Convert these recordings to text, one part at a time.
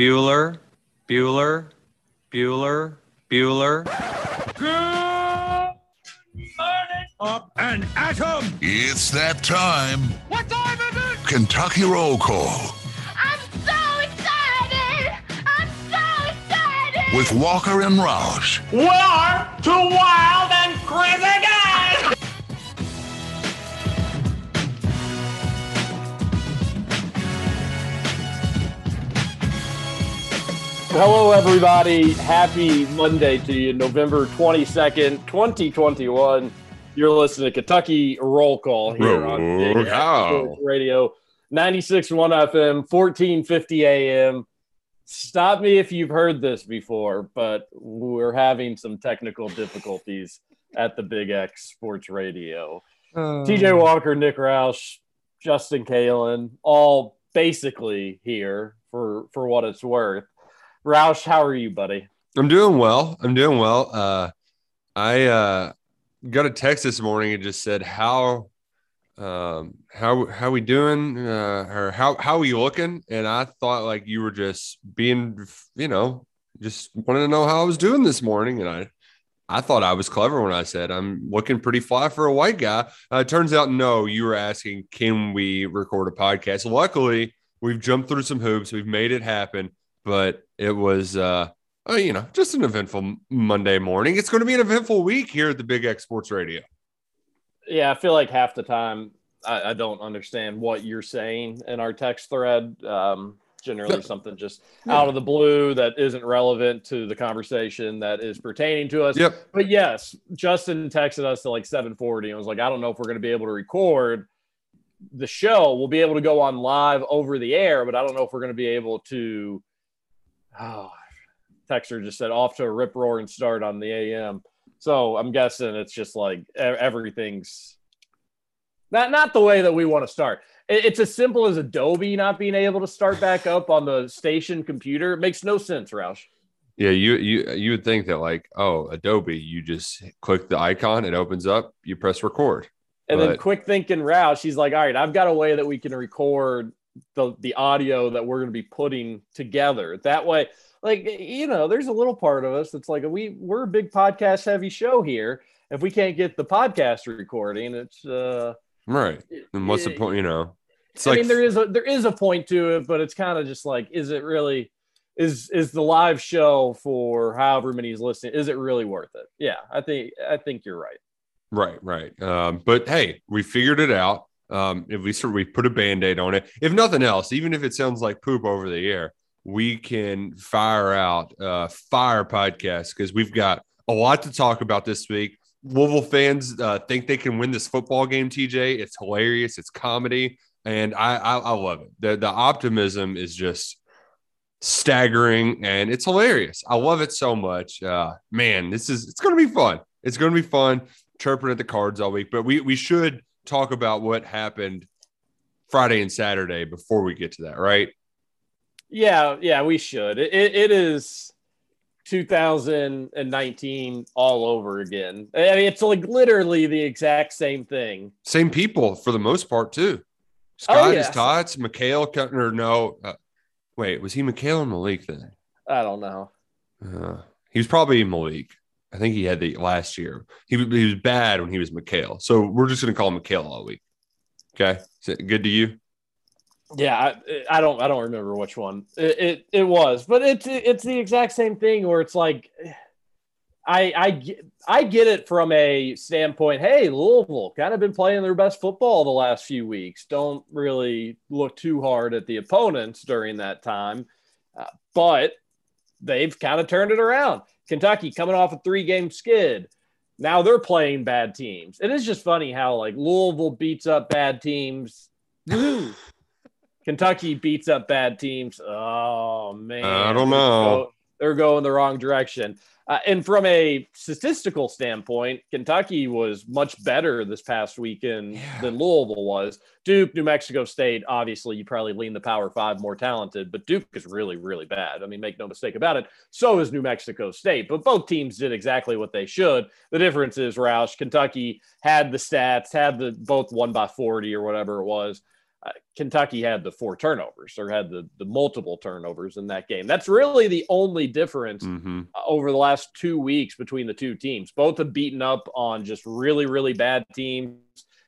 Bueller, Bueller, Bueller, Bueller. Good morning, Up and atom! It's that time. What time is it? Kentucky Roll Call I'm so excited! I'm so excited! with Walker and Roush. We are two wild and crazy Hello, everybody. Happy Monday to you, November 22nd, 2021. You're listening to Kentucky Roll Call here on Big Roll X Call. Sports Radio, 96.1 FM, 1450 AM. Stop me if you've heard this before, but we're having some technical difficulties at the Big X Sports Radio. Um, TJ Walker, Nick Roush, Justin Kalen, all basically here for for what it's worth. Roush, how are you, buddy? I'm doing well. I'm doing well. Uh, I uh, got a text this morning and just said how um, how how we doing uh, or how how we looking, and I thought like you were just being you know just wanted to know how I was doing this morning, and I I thought I was clever when I said I'm looking pretty fly for a white guy. Uh, it turns out no, you were asking can we record a podcast. Luckily, we've jumped through some hoops, we've made it happen, but it was. Uh, uh, you know, just an eventful Monday morning. It's going to be an eventful week here at the Big X Sports Radio. Yeah, I feel like half the time I, I don't understand what you're saying in our text thread. Um, generally, Yeah. something just out of the blue that isn't relevant to the conversation that is pertaining to us. Yep. But yes, Justin texted us to like 7:40 and was like, "I don't know if we're going to be able to record the show. We'll be able to go on live over the air, but I don't know if we're going to be able to." Oh, Texter just said off to a rip roaring start on the AM. So I'm guessing it's just like everything's not not the way that we want to start. It's as simple as Adobe not being able to start back up on the station computer. It makes no sense, Roush. Yeah, you you you would think that like, oh, Adobe, you just click the icon, it opens up, you press record. And then quick thinking Roush, he's like, all right, I've got a way that we can record the the audio that we're going to be putting together. That way, like you know, there's a little part of us that's like we we're a big podcast heavy show here. If we can't get the podcast recording, it's uh Right. And what's the point? You know, it's I like mean, there is a there is a point to it, but it's kind of just like, is it really is is the live show for however many is listening? Is it really worth it? Yeah, I think I think you're right. right, right. Um, but hey, we figured it out. Um, sort of we put a band-aid on it, if nothing else, even if it sounds like poop over the air, we can fire out uh fire podcast because we've got a lot to talk about this week. Louisville fans uh, think they can win this football game. TJ, it's hilarious. It's comedy, and I I, I love it. the The optimism is just staggering, and it's hilarious. I love it so much. Uh, man, this is it's to be fun. It's to be fun chirping at the cards all week. But we we should talk about what happened Friday and Saturday before we get to that, right? Yeah, yeah, we should. It, it, is 2019 all over again. I mean, it's like literally the exact same thing. Same people for the most part too. Scott is yeah. Tots, Mikhail, or no? Uh, wait, was he Mikhail or Malik then? I don't know. Uh, he was probably Malik. I think he had the last year. He, he was bad when he was McHale. So we're just going to call him Mikhail all week. Okay. Good to you? Yeah, I, I don't I don't remember which one it, it it was, but it's it's the exact same thing where it's like I I get, I get it from a standpoint. Hey, Louisville kind of been playing their best football the last few weeks. Don't really look too hard at the opponents during that time, uh, but they've kind of turned it around. Kentucky coming off a three game skid. Now they're playing bad teams. It is just funny how like Louisville beats up bad teams. Woo. Kentucky beats up bad teams. Oh man, I don't They're know. go- They're going the wrong direction. Uh, and from a statistical standpoint, Kentucky was much better this past weekend Yeah. than Louisville was. Duke, New Mexico State, obviously, you probably lean the Power Five more talented, but Duke is really, really bad. I mean, make no mistake about it. So is New Mexico State, but both teams did exactly what they should. The difference is, Roush, Kentucky had the stats, had the both one by 40 or whatever it was. Uh, Kentucky had the four turnovers or had the the multiple turnovers in that game. That's really the only difference Mhm. uh, over the last two weeks between the two teams. Both have beaten up on just really, really bad teams.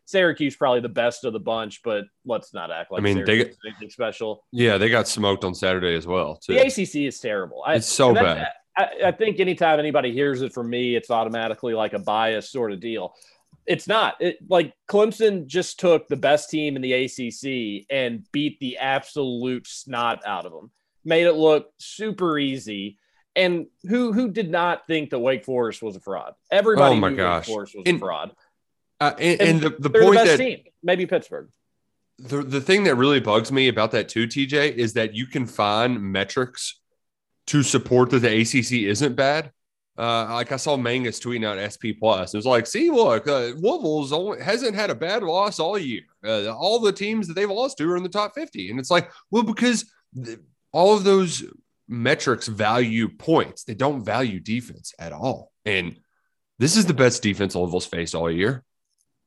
Syracuse probably the best of the bunch, but let's not act like I mean, they anything special. Yeah, they got smoked on Saturday as well. Too. The ACC is terrible. I, It's so bad. I, I think anytime anybody hears it from me, it's automatically like a bias sort of deal. It's not. It like Clemson just took the best team in the ACC and beat the absolute snot out of them. Made it look super easy. And who who did not think that Wake Forest was a fraud? Everybody Oh my knew gosh. Wake Forest was And- a fraud. Uh, and, And and the, the point the best that team. Maybe Pittsburgh. the, the thing that really bugs me about that too, TJ, is that you can find metrics to support that the ACC isn't bad. Uh, like I saw Mangus tweeting out SP Plus. It was like, see, look, uh, Louisville's only hasn't had a bad loss all year. Uh, all the teams that they've lost to are in the top 50. And it's like, well, because th- all of those metrics value points, they don't value defense at all. And this is the best defense Louisville's faced all year,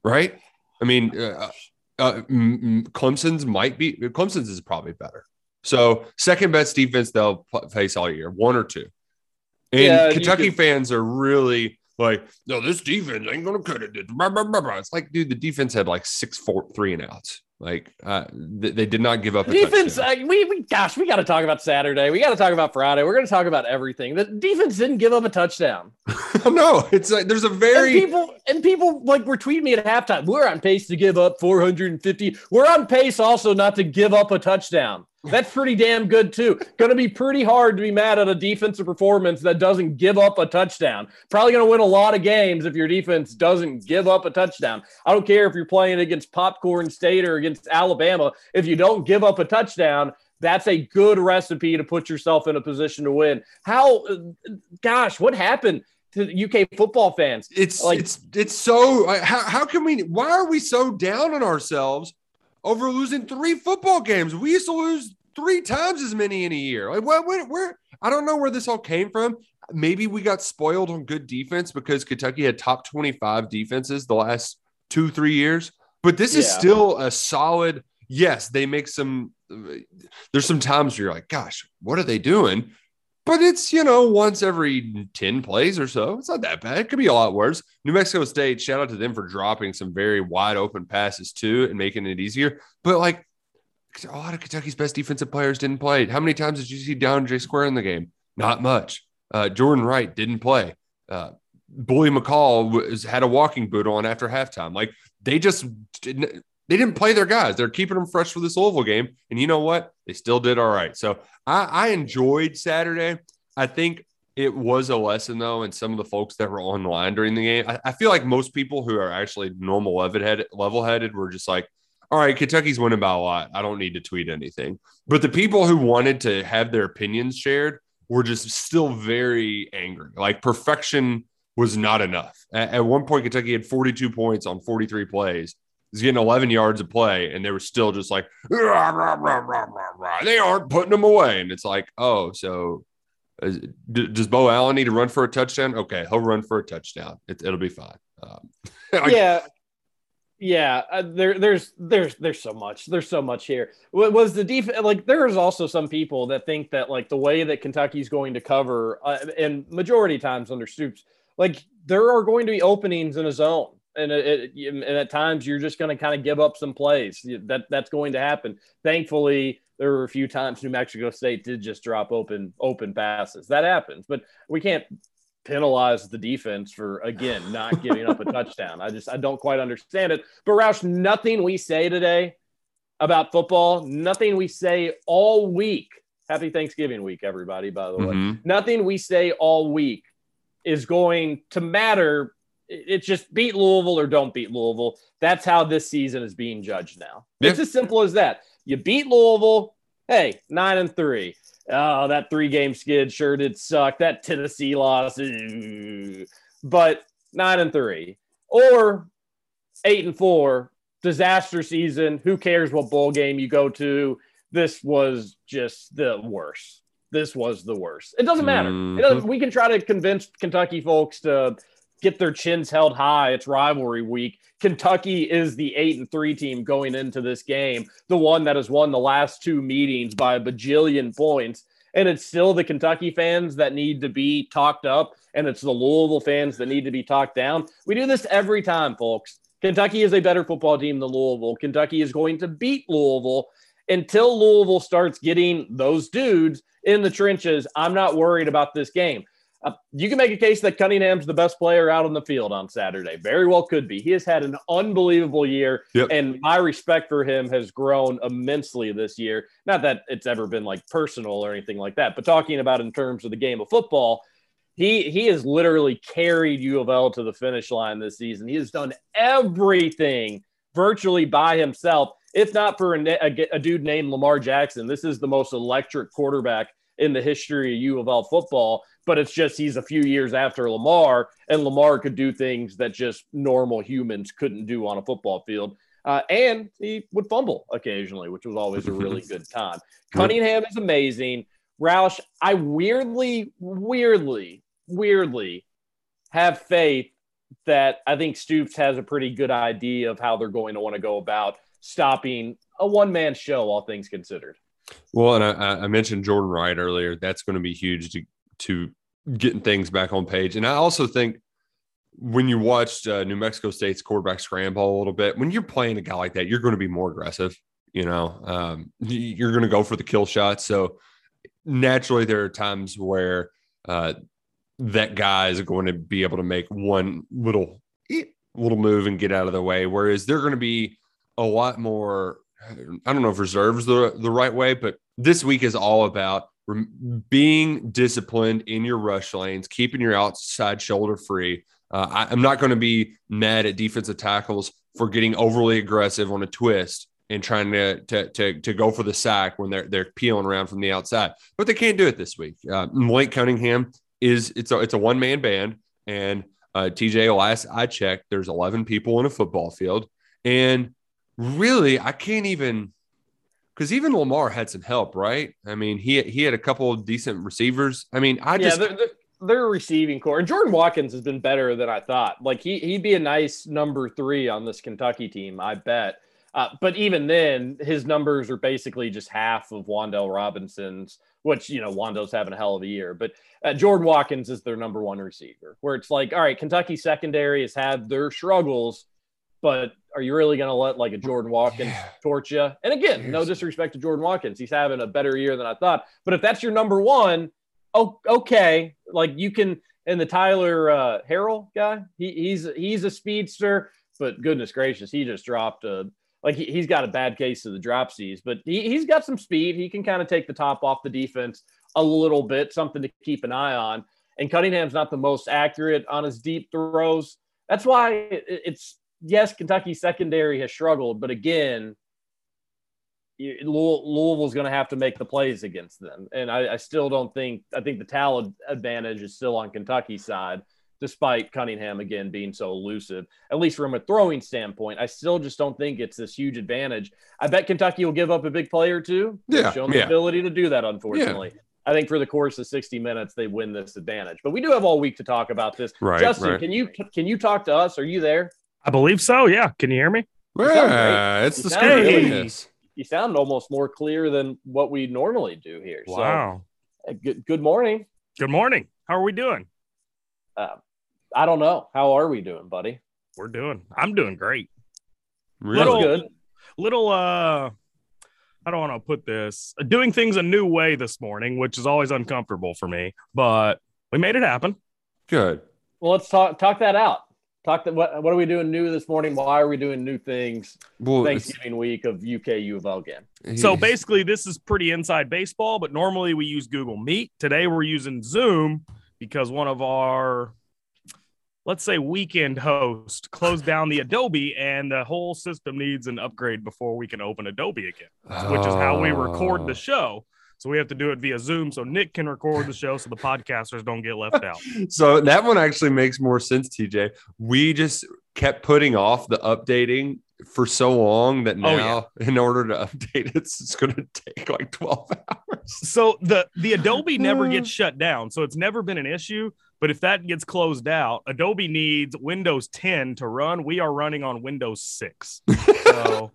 right? I mean, uh, uh, m- Clemson's might be Clemson's is probably better. So second best defense they'll face all year, one or two. And Yeah, Kentucky could- fans are really like, no, this defense ain't gonna cut it. It's like, dude, the defense had like six, four, three and outs. Like, uh, they, they did not give up. A defense, touchdown. uh, we, we gosh, we got to talk about Saturday. We got to talk about Friday. We're going to talk about everything. The defense didn't give up a touchdown. no, it's like there's a And very people and people like were tweeting me at halftime. We're on pace to give up 450. We're on pace also not to give up a touchdown. That's pretty damn good too. Going to be pretty hard to be mad at a defensive performance that doesn't give up a touchdown. Probably going to win a lot of games if your defense doesn't give up a touchdown. I don't care if you're playing against Popcorn State or against Alabama. If you don't give up a touchdown, that's a good recipe to put yourself in a position to win. How, uh, gosh, what happened to UK football fans? it's Like- it's it's so how, how can we why are we so down on ourselves over losing three football games? We used to lose three times as many in a year. Like what where, where i don't know where this all came from. Maybe we got spoiled on good defense because kentucky had top 25 defenses the last two three years. But this is Yeah. still a solid yes they make some there's some times where you're like gosh what are they doing but it's you know once every 10 plays or so. It's not that bad. It could be a lot worse. New mexico state shout out to them for dropping some very wide open passes too and making it easier. But like a lot of kentucky's best defensive players didn't play. How many times did you see DeAndre Square in the game? Not much. Uh, jordan wright didn't play. Uh, bully mccall was, had a walking boot on after halftime. Like they just didn't they didn't play their guys they're keeping them fresh for this louisville game and you know what they still did all right so I, I enjoyed Saturday. I think it was a lesson though, and some of the folks that were online during the game. I, I feel like most people who are actually normal level headed level headed were just like, all right, Kentucky's winning by a lot. I don't need to tweet anything. But the people who wanted to have their opinions shared were just still very angry. Like perfection was not enough. At, at one point, Kentucky had 42 points on 43 plays. He's getting 11 yards of play, and they were still just like, "Rah, rah, rah, rah, rah, rah." they aren't putting them away. And it's like, oh, so is, d- does Beau Allen need to run for a touchdown? Okay, he'll run for a touchdown. It, it'll be fine. Um, like, yeah yeah uh, there there's there's there's so much there's so much here Wa- was the defense like there's also some people that think that like the way that kentucky's going to cover uh, and majority times under stoops like there are going to be openings in a zone and it, and at times you're just going to kind of give up some plays that that's going to happen thankfully there were a few times new mexico state did just drop open open passes that happens but we can't penalize the defense for again not giving up a touchdown. I just I don't quite understand it. But Roush, nothing we say today about football, nothing we say all week. Happy Thanksgiving week, everybody, by the way. mhm. Nothing we say all week is going to matter. It- It's just beat Louisville or don't beat Louisville. That's how this season is being judged now. It's as simple as that. You beat Louisville, hey, nine and three. Oh, that three game skid sure did suck. That Tennessee loss, but nine and three. Or eight and four, disaster season. Who cares what bowl game you go to? This was just the worst. This was the worst. It doesn't matter. It doesn't, mm-hmm. we can try to convince Kentucky folks to get their chins held high. It's rivalry week. Kentucky is the eight and three team going into this game, the one that has won the last two meetings by a bajillion points. And it's still the Kentucky fans that need to be talked up, and it's the Louisville fans that need to be talked down. We do this every time, folks. Kentucky is a better football team than Louisville. Kentucky is going to beat Louisville until Louisville starts getting those dudes in the trenches. I'm not worried about this game. Uh, you can make a case that Cunningham's the best player out on the field on Saturday. Very well could be. He has had an unbelievable year, Yep. and my respect for him has grown immensely this year. Not that it's ever been like personal or anything like that, but talking about in terms of the game of football, he he has literally carried U of L to the finish line this season. He has done everything virtually by himself. If not for a, a, a dude named Lamar Jackson, this is the most electric quarterback in the history of U of L football. But it's just he's a few years after Lamar, and Lamar could do things that just normal humans couldn't do on a football field. Uh, and he would fumble occasionally, which was always a really good time. Cunningham is amazing. Roush, I weirdly, weirdly, weirdly have faith that I think Stoops has a pretty good idea of how they're going to want to go about stopping a one man show, all things considered. Well, and I, I mentioned Jordan Wright earlier. That's going to be huge to to getting things back on page. And I also think when you watched uh, New Mexico State's quarterback scramble a little bit, when you're playing a guy like that, you're going to be more aggressive. You know, um, you're going to go for the kill shot. So naturally, there are times where uh, that guy is going to be able to make one little little move and get out of the way. Whereas they're going to be a lot more. I don't know if reserves the the right way, but this week is all about being disciplined in your rush lanes, keeping your outside shoulder free. Uh, I, I'm not going to be mad at defensive tackles for getting overly aggressive on a twist and trying to to to, to go for the sack when they're they're peeling around from the outside, but they can't do it this week. Uh, Malik Cunningham is it's a it's a one man band, and uh, TJ last I checked, there's 11 people in a football field, and really I can't even because even Lamar had some help, right? I mean, he he had a couple of decent receivers. I mean, I yeah, just they're, they're, they're receiving core. And Jordan Watkins has been better than I thought. Like he he'd be a nice number three on this Kentucky team, I bet. Uh, but even then, his numbers are basically just half of Wan'Dale Robinson's, which you know Wan'Dale's having a hell of a year. But uh, Jordan Watkins is their number one receiver. Where it's like, all right, Kentucky secondary has had their struggles, but are you really going to let like a Jordan Watkins torch you? And again, no disrespect to Jordan Watkins, he's having a better year than I thought. But if that's your number one, oh, okay, like you can. And the Tyler uh, Harrell guy, he, he's he's a speedster, but goodness gracious, he just dropped a like he, he's got a bad case of the dropsies, but he, he's got some speed. He can kind of take the top off the defense a little bit, something to keep an eye on. And Cunningham's not the most accurate on his deep throws. That's why it's yes, Kentucky secondary has struggled, but again, Louisville's going to have to make the plays against them. And I, I still don't think, I think the talent advantage is still on Kentucky's side, despite Cunningham again being so elusive, at least from a throwing standpoint. I still just don't think it's this huge advantage. I bet Kentucky will give up a big play or two. Yeah, shown the yeah. ability to do that, unfortunately. I think for the course of 60 minutes, they win this advantage. But we do have all week to talk about this. Right, Justin, right. can you can you talk to us? Are you there? I believe so. Yeah. Can you hear me? yeah, it's You the sound really- You sound almost more clear than what we normally do here. Wow. So, uh, good, good morning. Good morning. How are we doing? Uh, I don't know. How are we doing, buddy? We're doing. I'm doing great. Really? Little- good. Little uh I don't want to put this doing things a new way this morning, which is always uncomfortable for me, but we made it happen. Good. Well, let's talk talk that out. Talk that. What, what are we doing new this morning? Why are we doing new things? Well, Thanksgiving week of UK U of L game. So basically, this is pretty inside baseball, but normally we use Google Meet. Today we're using Zoom because one of our, let's say, weekend host closed down the Adobe and the whole system needs an upgrade before we can open Adobe again, which is how we record Oh. the show. So we have to do it via Zoom so Nick can record the show so the podcasters don't get left out. So that one actually makes more sense, TJ. We just kept putting off the updating for so long that oh, now, Oh, yeah. in order to update it, it's going to take like 12 hours. So the the Adobe never uh. gets shut down, so it's never been an issue. But if that gets closed out, Adobe needs Windows 10 to run. We are running on Windows 6. So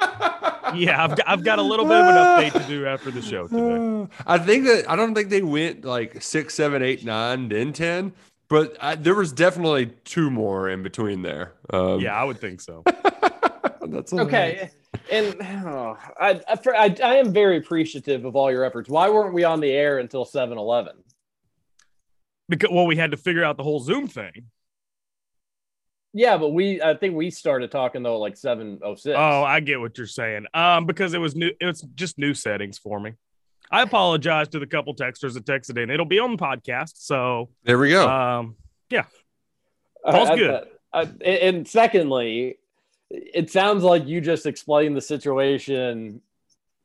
yeah, I've got, I've got a little bit of an update to do after the show today. I think that I don't think they went like six, seven, eight, nine, then 10, but I, there was definitely two more in between there. Um, Yeah, I would think so. that's Okay, and oh, I, I, I I am very appreciative of all your efforts. Why weren't we on the air until 7-Eleven? Because well, we had to figure out the whole Zoom thing. Yeah, but we I think we started talking though at like seven oh six. Oh, I get what you're saying. Um, because it was new, it was just new settings for me. I apologize to the couple texters that texted in. It'll be on the podcast. So There we go. um yeah, Paul's I- good. I- I- and secondly, it sounds like you just explained the situation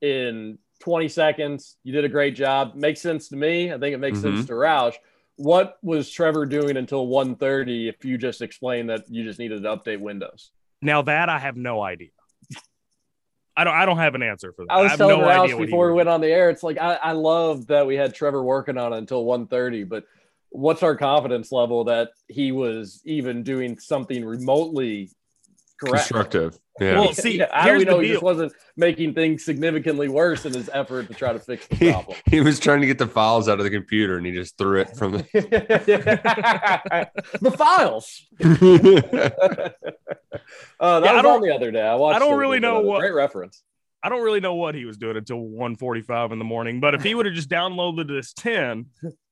in 20 seconds. You did a great job. Makes sense to me. I think it makes sense to Roush. What was Trevor doing until 1:30 if you just explained that you just needed to update Windows? now that I have no idea. I don't I don't have an answer for that. I was have telling no Roush idea before we went on the air. It's like I, I love that we had Trevor working on it until 1:30, but what's our confidence level that he was even doing something remotely correct? Constructive. Yeah. Well, see, Yeah, how do here's we know the he just wasn't making things significantly worse in his effort to try to fix the problem? he was trying to get the files out of the computer and he just threw it from the. the files. Uh, that Yeah, I was don't- on the other day. I watched. I don't really know what- Great reference. I don't really know what he was doing until 1:45 in the morning. But if he would have just downloaded this 10,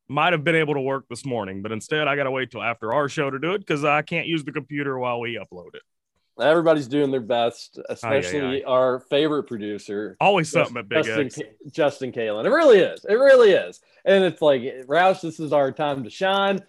might have been able to work this morning. But instead, I got to wait till after our show to do it because I can't use the computer while we upload it. Everybody's doing their best, especially our favorite producer, Always something at Big Justin, X. Justin Kalen. It really is. It really is. And it's like Roush, this is our time to shine.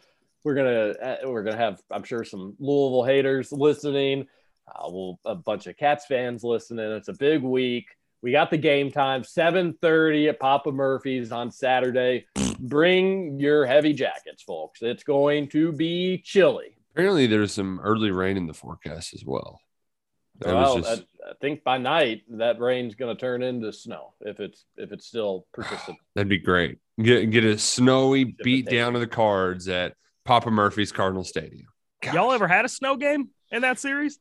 We're gonna uh, we're gonna have I'm sure some Louisville haters listening. Uh, we'll a bunch of Cats fans listening. It's a big week. We got the game time 7:30 at Papa Murphy's on Saturday. Bring your heavy jackets, folks. It's going to be chilly. Apparently, there's some early rain in the forecast as well. That well, was just, I, I think by night that rain's going to turn into snow if it's if it's still persistent. that'd be great. Get get a snowy beat down of the cards at Papa Murphy's Cardinal Stadium. Y'all ever had a snow game in that series?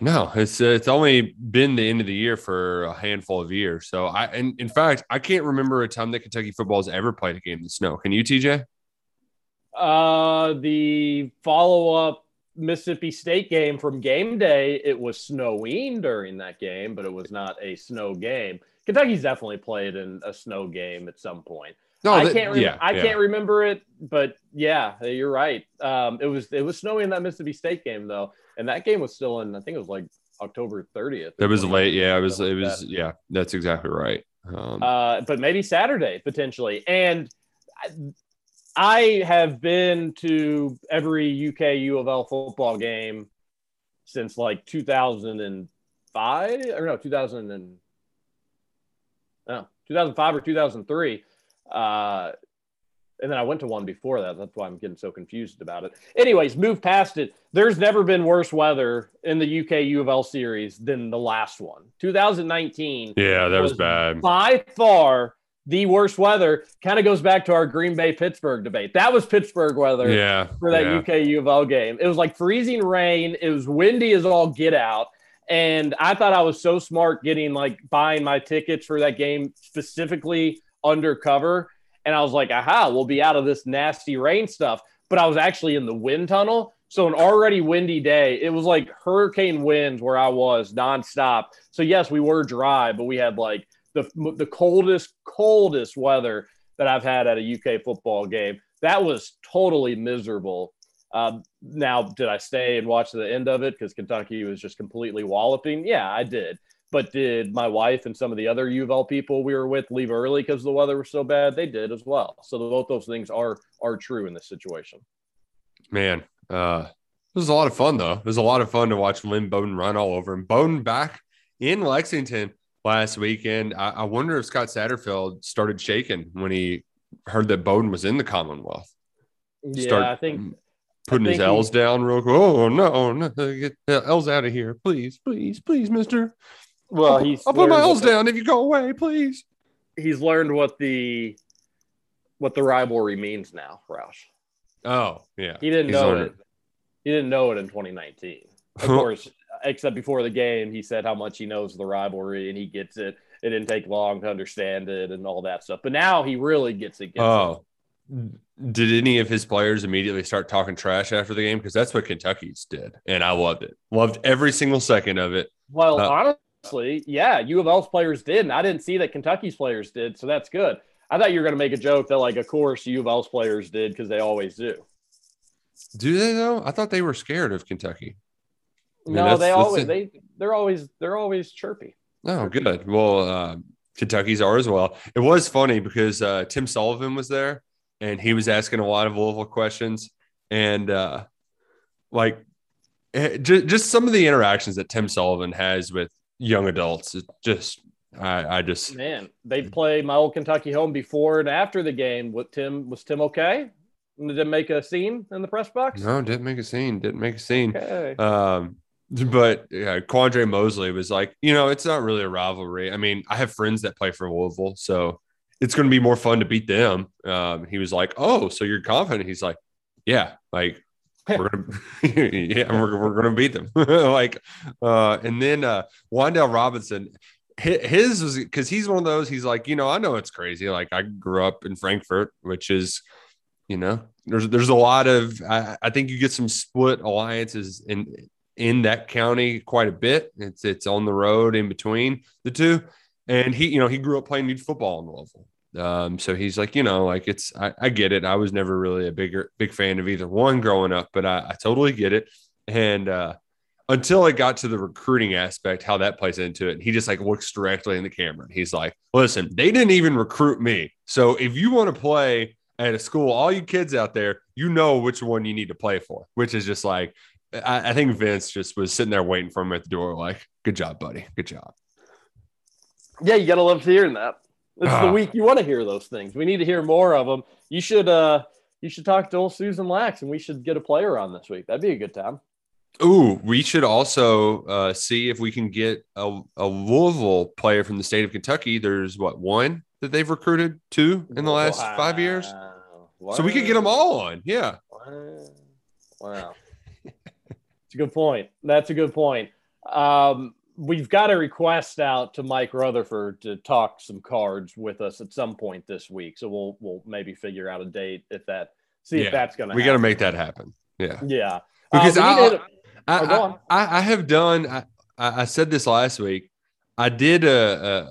No, it's uh, it's only been the end of the year for a handful of years. So I, and in fact, I can't remember a time that Kentucky football has ever played a game in the snow. Can you, TJ? Uh, the follow up Mississippi State game from game day, it was snowing during that game, but it was not a snow game. Kentucky's definitely played in a snow game at some point. No, I that- can't. Rem- yeah, I yeah. can't remember it, but yeah, you're right. Um, it was it was snowy in that Mississippi State game though, and that game was still in. I think it was like October 30th. It was late. Yeah, it was. It was. Yeah, that's exactly right. Um, uh, but maybe Saturday potentially. And I, have been to every UK U of L football game since like 2005 or no 2000 and no 2005 or 2003. Uh, and then I went to one before that. That's why I'm getting so confused about it. Anyways, move past it. There's never been worse weather in the UK U of L series than the last one. 2019 yeah, that was was bad. by far the worst weather. Kind of goes back to our Green Bay Pittsburgh debate. That was Pittsburgh weather Yeah, for that yeah. UK U of L game. It was like freezing rain. It was windy as all get out. And I thought I was so smart getting like buying my tickets for that game specifically undercover. And I was like, aha, we'll be out of this nasty rain stuff. But I was actually in the wind tunnel. So an already windy day. It was like hurricane winds where I was nonstop. So yes, we were dry, but we had like the the coldest, coldest weather that I've had at a UK football game. That was totally miserable. Um, now, did I stay and watch the end of it because Kentucky was just completely walloping? Yeah, I did. But did my wife and some of the other U of L people we were with leave early because the weather was so bad? They did as well. So both those things are are true in this situation. Man, uh, it was a lot of fun though. It was a lot of fun to watch Lynn Bowden run all over him. Bowden back in Lexington last weekend. I, I wonder if Scott Satterfield started shaking when he heard that Bowden was in the Commonwealth. Yeah, Start- I think putting his think he- L's down real quick. Oh no, oh, no, get the L's out of here, please, please, please, Mister. Well, he's I'll put my L's the- down if you go away, please. He's learned what the what the rivalry means now, Roush. Oh yeah, He didn't He's know it. He didn't know it in 2019. Of course, except before the game, he said how much he knows the rivalry and he gets it. It didn't take long to understand it and all that stuff. But now he really gets it. Gets it. Oh, did any of his players immediately start talking trash after the game? Because that's what Kentucky's did, and I loved it. Loved every single second of it. Well, Uh, honestly, yeah, U of L's players did, and I didn't see that Kentucky's players did, so that's good. I thought you were going to make a joke that, like, of course, U of L's players did because they always do. Do they though? I thought they were scared of Kentucky. I mean, No, they always they they're always they're always chirpy. Oh, good. Well, uh, Kentucky's are as well. It was funny because uh, Tim Sullivan was there and he was asking a lot of Louisville questions. And uh, like eh, ju- just some of the interactions that Tim Sullivan has with young adults, it just, I, I just, Man, they play my old Kentucky home before and after the game. What Tim was Tim okay? Did it make a scene in the press box? no, didn't make a scene, didn't make a scene. Okay. Um, but yeah, Quandre Mosley was like, you know, it's not really a rivalry. I mean, I have friends that play for Louisville, so it's going to be more fun to beat them. Um, he was like, oh, so you're confident? He's like, yeah, like we're gonna, yeah, we're, we're gonna beat them. like, uh, and then uh, Wan'Dale Robinson, his was because he's one of those. He's like, you know, I know it's crazy. Like, I grew up in Frankfurt, which is you know there's there's a lot of I, I think you get some split alliances in in that county quite a bit. It's it's on the road in between the two. And he you know he grew up playing youth football in Louisville. Um so he's like you know like it's I, I get it. I was never really a bigger big fan of either one growing up but I, I totally get it. And uh until I got to the recruiting aspect, how that plays into it. And he just like looks directly in the camera. And he's like, listen, they didn't even recruit me. So if you want to play at a school, all you kids out there, you know which one you need to play for, which is just like, I, I think Vince just was sitting there waiting for him at the door, like, good job, buddy. Good job. Yeah, you gotta love hearing that. It's the Ah. week you want to hear those things. We need to hear more of them. You should uh you should talk to old Susan Lax and we should get a player on this week. That'd be a good time. Ooh, we should also uh, see if we can get a, a Louisville player from the state of Kentucky. There's what one that they've recruited two in the last five years. Wow. So we could get them all on. Yeah. Wow. Wow. It's a good point. That's a good point. Um, we've got a request out to Mike Rutherford to talk some cards with us at some point this week. So we'll we'll maybe figure out a date if that see Yeah. if that's gonna We got to make that happen. Yeah. Yeah. Because Uh, I, Oh. I, I, I have done, I, I I said this last week. I did a,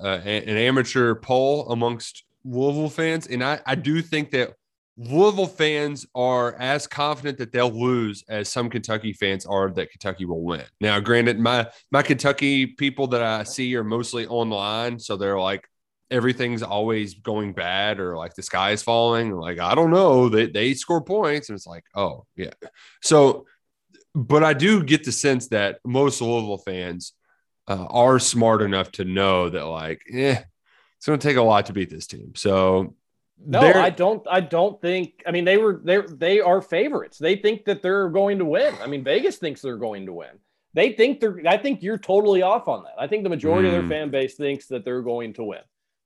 a, a an amateur poll amongst Louisville fans, and I, I do think that Louisville fans are as confident that they'll lose as some Kentucky fans are that Kentucky will win. Now, granted, my my Kentucky people that I see are mostly online, so they're like everything's always going bad or like the sky is falling. Like I don't know, they they score points, and it's like oh yeah. So, but I do get the sense that most Louisville fans uh, are smart enough to know that like eh, it's going to take a lot to beat this team. So No, they're- I don't. I don't think. I mean, they were they they are favorites. They think that they're going to win. I mean, Vegas thinks they're going to win. They think they're. I think you're totally off on that. I think the majority of Hmm. their fan base thinks that they're going to win.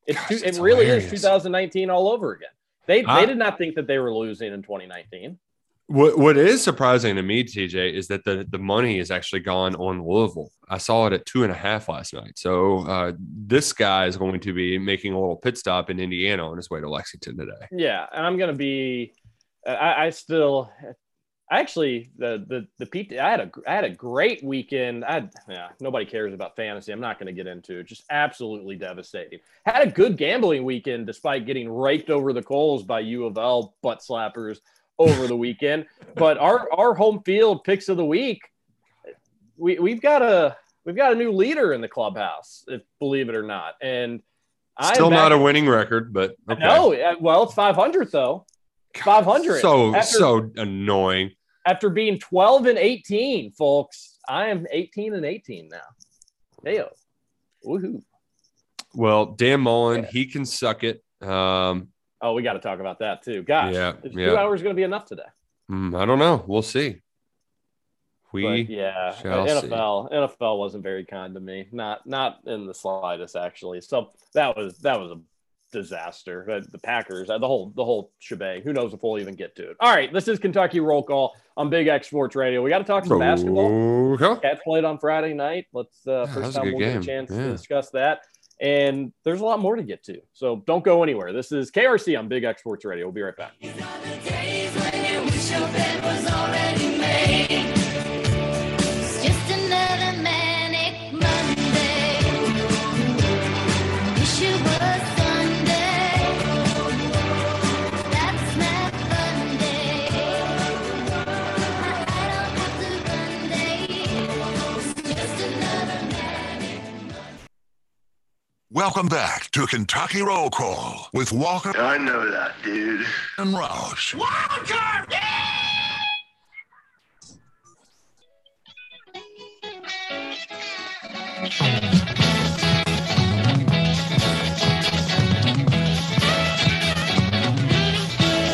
It's Gosh, too, it really hilarious. is 2019 all over again. They I- they did not think that they were losing in 2019. What what is surprising to me, TJ, is that the the money is actually gone on Louisville. I saw it at two and a half last night. So uh, this guy is going to be making a little pit stop in Indiana on his way to Lexington today. Yeah, and I'm gonna be. I, I still. Actually, the the the Pete, I had a I had a great weekend. I yeah, nobody cares about fantasy. I'm not going to get into it. Just absolutely devastating. Had a good gambling weekend despite getting raked over the coals by U of L butt slappers over the weekend. But our our home field picks of the week, we we've got a we've got a new leader in the clubhouse, if believe it or not, and. I Still not a winning record, but okay. no, well, it's 500 though. 500. So After- so annoying. After being 12 and 18, folks, I am 18 and 18 now. Heyo. Woohoo. Well, Dan Mullen, he can suck it. Um, Oh, we got to talk about that too. Gosh, Yeah, is yeah. two hours going to be enough today? Hmm, I don't know. We'll see. We But yeah, shall see. NFL NFL wasn't very kind to me. Not not in the slightest actually. So that was that was a disaster. Uh, The Packers, uh, the whole the whole shebang. Who knows if we'll even get to it? All right, this is Kentucky Roll Call on Big X Sports Radio. We got to talk some basketball. Okay. Cats played on Friday night. Let's uh, Yeah, first time we'll get a chance Yeah. to discuss that. And there's a lot more to get to. So don't go anywhere. This is KRC on Big X Sports Radio. We'll be right back. Welcome back to Kentucky Roll Call with Walker I know that, dude. and Roush.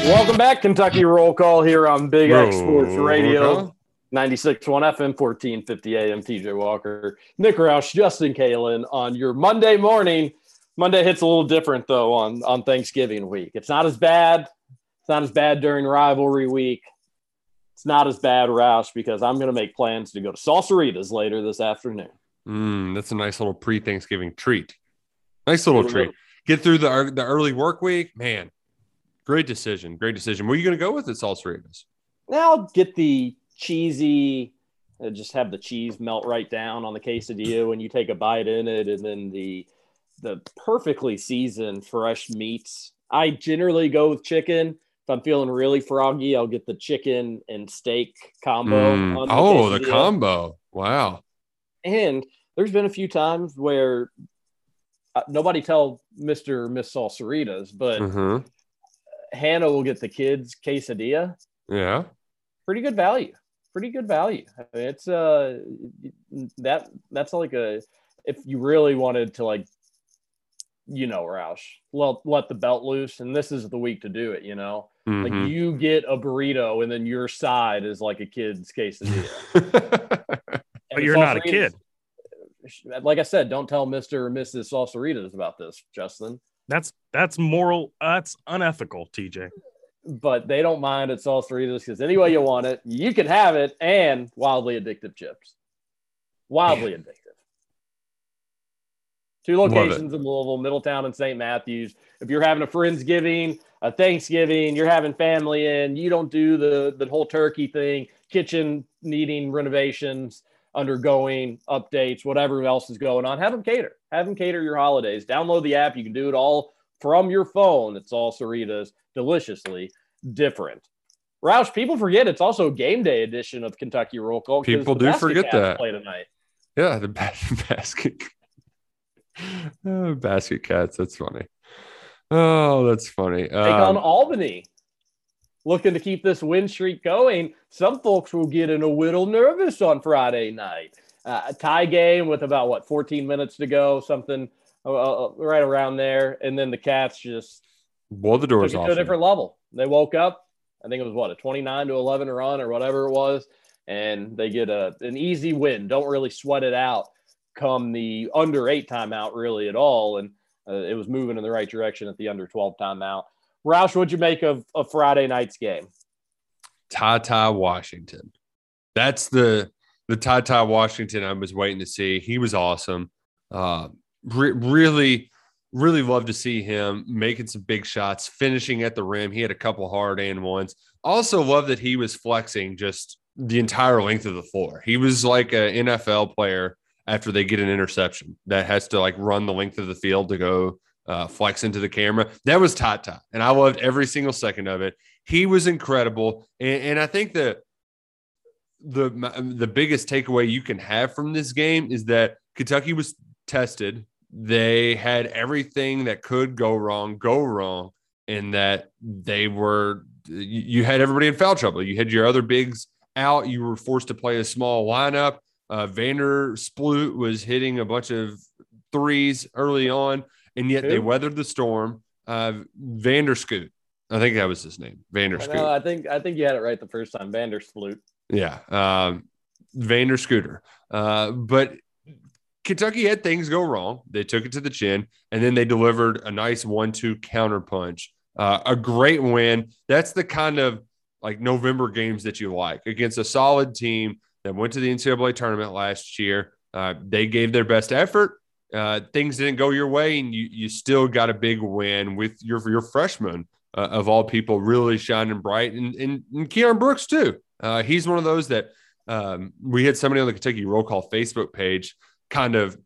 Welcome back, Kentucky Roll Call here on Big X Sports Roll Radio. Call. 96.1 FM, 1450 AM, TJ Walker, Nick Roush, Justin Kalen on your Monday morning. Monday hits a little different though on, on Thanksgiving week. It's not as bad. It's not as bad during rivalry week. It's not as bad, Roush, because I'm going to make plans to go to Salsaritas later this afternoon. Mm, that's a nice little pre-Thanksgiving treat. Nice little Little treat. Get through the the early work week, man. Great decision. Great decision. Where are you going to go with it, Salsaritas? Now get the cheesy, uh, just have the cheese melt right down on the quesadilla when you take a bite in it, and then the the perfectly seasoned fresh meats. I generally go with chicken. If I'm feeling really froggy, I'll get the chicken and steak combo. Mm, on Oh, the combo. Wow. And there's been a few times where uh, nobody tell Mr. or Miss Salsaritas, but Mhm. Hannah will get the kids quesadilla. Yeah. pretty good value. Pretty good value. I mean, it's uh that that's like a if you really wanted to like you know Roush let let the belt loose and this is the week to do it. You know, Mhm. like you get a burrito and then your side is like a kid's quesadilla. But you're not a kid. Like I said, don't tell Mister or Mrs. Salsaritas about this, Justin. That's that's moral. That's unethical, TJ. But they don't mind at Salsaritas because any way you want it, you can have it and wildly addictive chips. Wildly addictive. Two locations in Louisville, Middletown, and St. Matthews. If you're having a Friendsgiving, a Thanksgiving, you're having family in, you don't do the, the whole turkey thing, kitchen needing renovations, undergoing updates, whatever else is going on, have them cater. Have them cater your holidays. Download the app. You can do it all from your phone. It's Salsarita's deliciously different. Roush, people forget it's also game day edition of Kentucky Roll Call. People do forget Cats that. Play tonight. yeah, the ba- basket. Oh, basket cats. That's funny. Oh, that's funny. Take on Um, Albany. Looking to keep this win streak going. Some folks will get in a little nervous on Friday night. Uh, a tie game with about what 14 minutes to go, something uh, uh, right around there, and then the Cats just blow the doors off. to a different level. They woke up. I think it was what a 29 to 11 run or whatever it was, and they get a an easy win. Don't really sweat it out. Come the under eight timeout, really at all, and uh, it was moving in the right direction at the under 12 timeout. Roush, what'd you make of, of Friday night's game? TyTy Washington. That's the the TyTy Washington I was waiting to see. He was awesome. Uh, re- really, really love to see him making some big shots, finishing at the rim. He had a couple hard and ones. Also, love that he was flexing just the entire length of the floor. He was like an NFL player after they get an interception that has to like run the length of the field to go uh, flex into the camera. That was TyTy, and I loved every single second of it. He was incredible, and, and I think that the the biggest takeaway you can have from this game is that Kentucky was tested. They had everything that could go wrong go wrong, in that they were you had everybody in foul trouble. You had your other bigs out. You were forced to play a small lineup. Uh, Vander Sploot was hitting a bunch of threes early on, and yet they weathered the storm. Uh, Vander Scoot. I think that was his name, I, know, Vanderscoot. I think I think you had it right the first time. Vandersloot. Yeah, um, Vander Scooter. Uh, but Kentucky had things go wrong. They took it to the chin, and then they delivered a nice one-two counter punch. Uh, a great win. That's the kind of like November games that you like against a solid team that went to the NCAA tournament last year. Uh, they gave their best effort. Uh, things didn't go your way, and you you still got a big win with your your freshman uh, of all people really shining bright, and and, and Keion Brooks too. Uh, he's one of those that um, we had somebody on the Kentucky Roll Call Facebook page kind of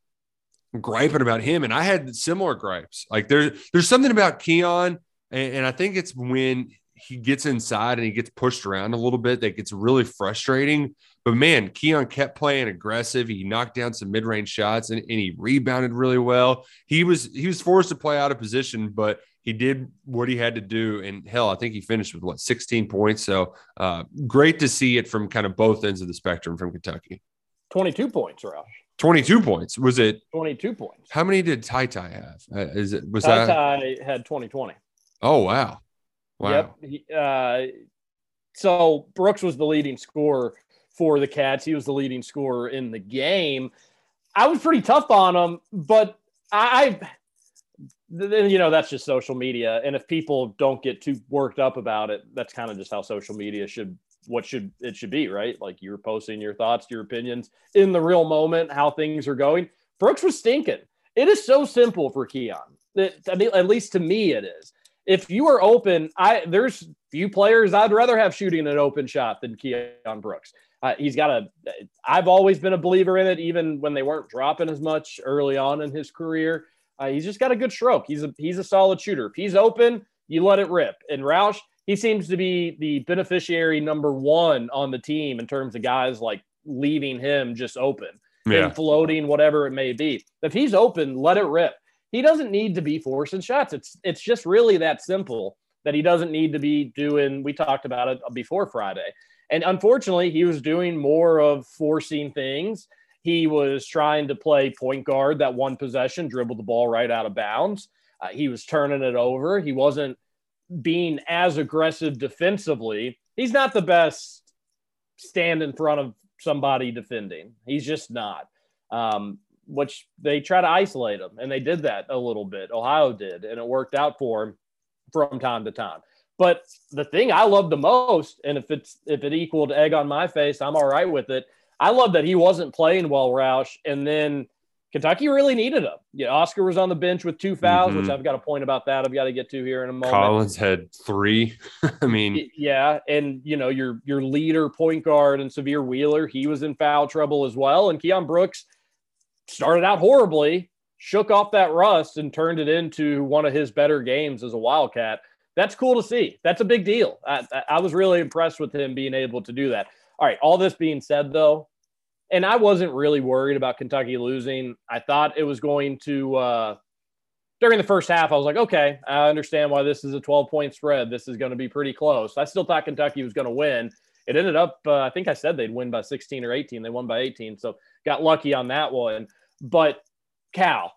griping about him, and I had similar gripes. Like there's there's something about Keion, and, and I think it's when he gets inside and he gets pushed around a little bit that gets really frustrating. But man, Keion kept playing aggressive. He knocked down some mid-range shots and, and he rebounded really well. He was he was forced to play out of position, but he did what he had to do. And hell, I think he finished with what 16 points. So uh, great to see it from kind of both ends of the spectrum from Kentucky. 22 points, Roush. 22 points. Was it 22 points. how many did TyTy have? Uh, is it was that? Ty had 2020. Oh wow, wow. Yep. Uh, so Brooks was the leading scorer for the Cats. He was the leading scorer in the game. I was pretty tough on him, but I, then you know that's just social media, and if people don't get too worked up about it, that's kind of just how social media should what should it should be, right? Like you're posting your thoughts, your opinions in the real moment, how things are going. Brooks was stinking. It is so simple for Keion. I mean, at least to me, it is. If you are open, I there's few players I'd rather have shooting an open shot than Keion Brooks. Uh, he's got a. I've always been a believer in it, even when they weren't dropping as much early on in his career. Uh, he's just got a good stroke. He's a he's a solid shooter. If he's open, you let it rip. And Roush, he seems to be the beneficiary number one on the team in terms of guys like leaving him just open Yeah. and floating, whatever it may be. If he's open, let it rip. He doesn't need to be forcing shots. It's it's just really that simple that he doesn't need to be doing. We talked about it before Friday, and unfortunately, he was doing more of forcing things. He was trying to play point guard that one possession, dribble the ball right out of bounds. Uh, he was turning it over. He wasn't being as aggressive defensively. He's not the best stand in front of somebody defending. He's just not. Um, which they try to isolate him, and they did that a little bit. Ohio did, and it worked out for him from time to time. But the thing I love the most, and if it's if it equaled egg on my face, I'm all right with it. I love that he wasn't playing well, Roush, and then Kentucky really needed him. Yeah, Oscar was on the bench with two fouls, which Mhm. I've got a point about that. I've got to get to here in a moment. Collins had three. I mean, Yeah, and you know your your leader point guard and Sahvir Wheeler, he was in foul trouble as well. And Keion Brooks started out horribly, shook off that rust, and turned it into one of his better games as a Wildcat. That's cool to see. That's a big deal. I- I was really impressed with him being able to do that. All right. All this being said, though, and I wasn't really worried about Kentucky losing. I thought it was going to. Uh, during the first half, I was like, okay, I understand why this is a 12 point spread. This is going to be pretty close. I still thought Kentucky was going to win. It ended up, uh, I think I said they'd win by 16 or 18. They won by 18. So got lucky on that one. But Cal,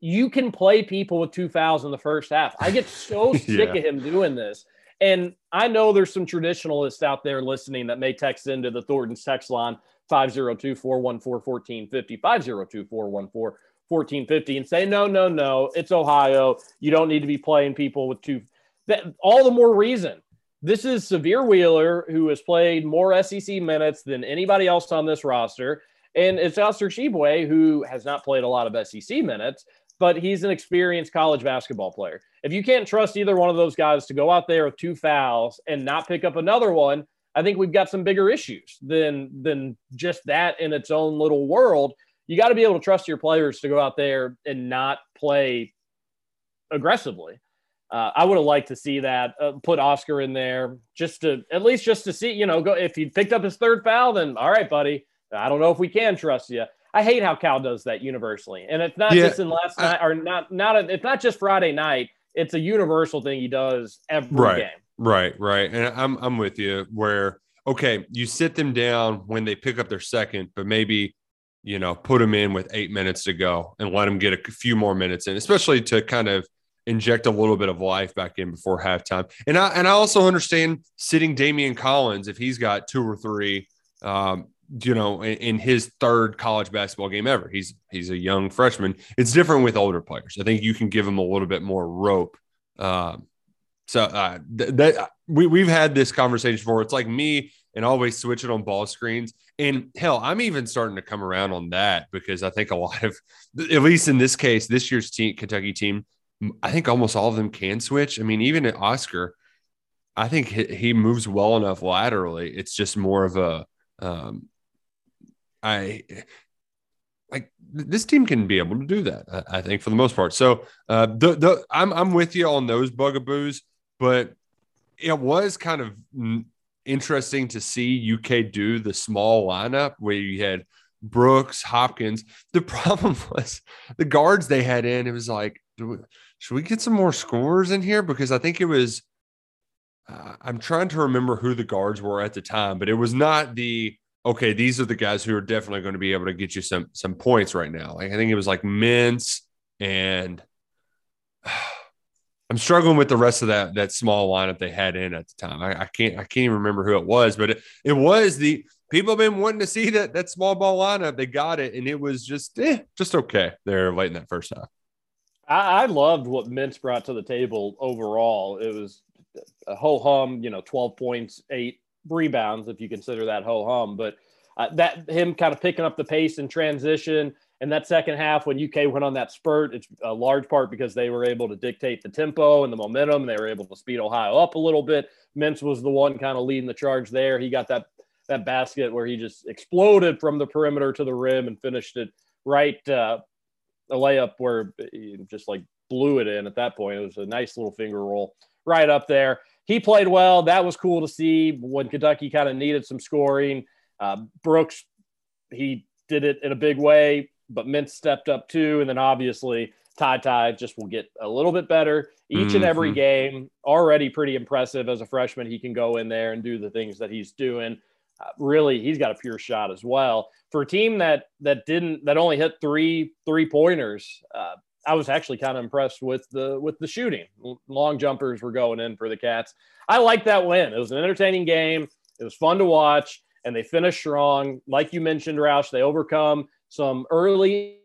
you can play people with two fouls in the first half. I get so sick Yeah. of him doing this. And I know there's some traditionalists out there listening that may text into the Thornton's text line 502 414 1450, 502 414 1450 and say, no, no, no, it's Ohio. You don't need to be playing people with two. That, all the more reason. This is Sahvir Wheeler, who has played more SEC minutes than anybody else on this roster. And it's Oscar Tshiebwe, who has not played a lot of SEC minutes, but he's an experienced college basketball player. If you can't trust either one of those guys to go out there with two fouls and not pick up another one, I think we've got some bigger issues than than just that in its own little world. You got to be able to trust your players to go out there and not play aggressively. Uh, I would have liked to see that uh, put Oscar in there just to at least just to see, you know, go if he picked up his third foul, then all right, buddy. I don't know if we can trust you. I hate how Cal does that universally, and it's not Yeah, just in last I- night or not not it's not just Friday night. It's a universal thing he does every Right. game. Right, right. And I'm I'm with you where okay, you sit them down when they pick up their second, but maybe you know, put them in with 8 minutes to go and let them get a few more minutes in, especially to kind of inject a little bit of life back in before halftime. And I and I also understand sitting Daimion Collins if he's got two or three, um, you know, in, in his third college basketball game ever. He's he's a young freshman. It's different with older players. I think you can give him a little bit more rope. Um, so uh, th- that we we've had this conversation before. It's like me and always switching on ball screens. And hell, I'm even starting to come around on that because I think a lot of, at least in this case, this year's team, Kentucky team, I think almost all of them can switch. I mean, even at Oscar, I think he, he moves well enough laterally. It's just more of a, um, I like this team can be able to do that. I, I think for the most part. So uh, the the I'm I'm with you on those bugaboos, but it was kind of interesting to see UK do the small lineup where you had Brooks, Hopkins. The problem was the guards they had in. It was like, we, should we get some more scores in here? Because I think it was. Uh, I'm trying to remember who the guards were at the time, but it was not the okay. These are the guys who are definitely going to be able to get you some some points right now. Like I think it was like Mintz and. I'm struggling with the rest of that that small lineup they had in at the time. I, I can't I can't even remember who it was, but it, it was the people have been wanting to see that that small ball lineup. They got it, and it was just eh, just okay there late in that first half. I, I loved what Mintz brought to the table overall. It was a ho hum, you know, 12 points, eight rebounds, if you consider that ho hum. But uh, that him kind of picking up the pace in transition. And that second half, when UK went on that spurt, it's a large part because they were able to dictate the tempo and the momentum. They were able to speed Ohio up a little bit. Mintz was the one kind of leading the charge there. He got that that basket where he just exploded from the perimeter to the rim and finished it right uh, a layup where he just like blew it in at that point. It was a nice little finger roll right up there. He played well. That was cool to see when Kentucky kind of needed some scoring. Uh, Brooks, he did it in a big way, but Mint stepped up too. And then obviously, TyTy just will get a little bit better each and every Mhm. game. Already pretty impressive as a freshman. He can go in there and do the things that he's doing. Uh, really, he's got a pure shot as well. For a team that that didn't that only hit three three pointers, uh, I was actually kind of impressed with the with the shooting. Long jumpers were going in for the Cats. I like that win. It was an entertaining game. It was fun to watch, and they finished strong. Like you mentioned, Roush, they overcome some early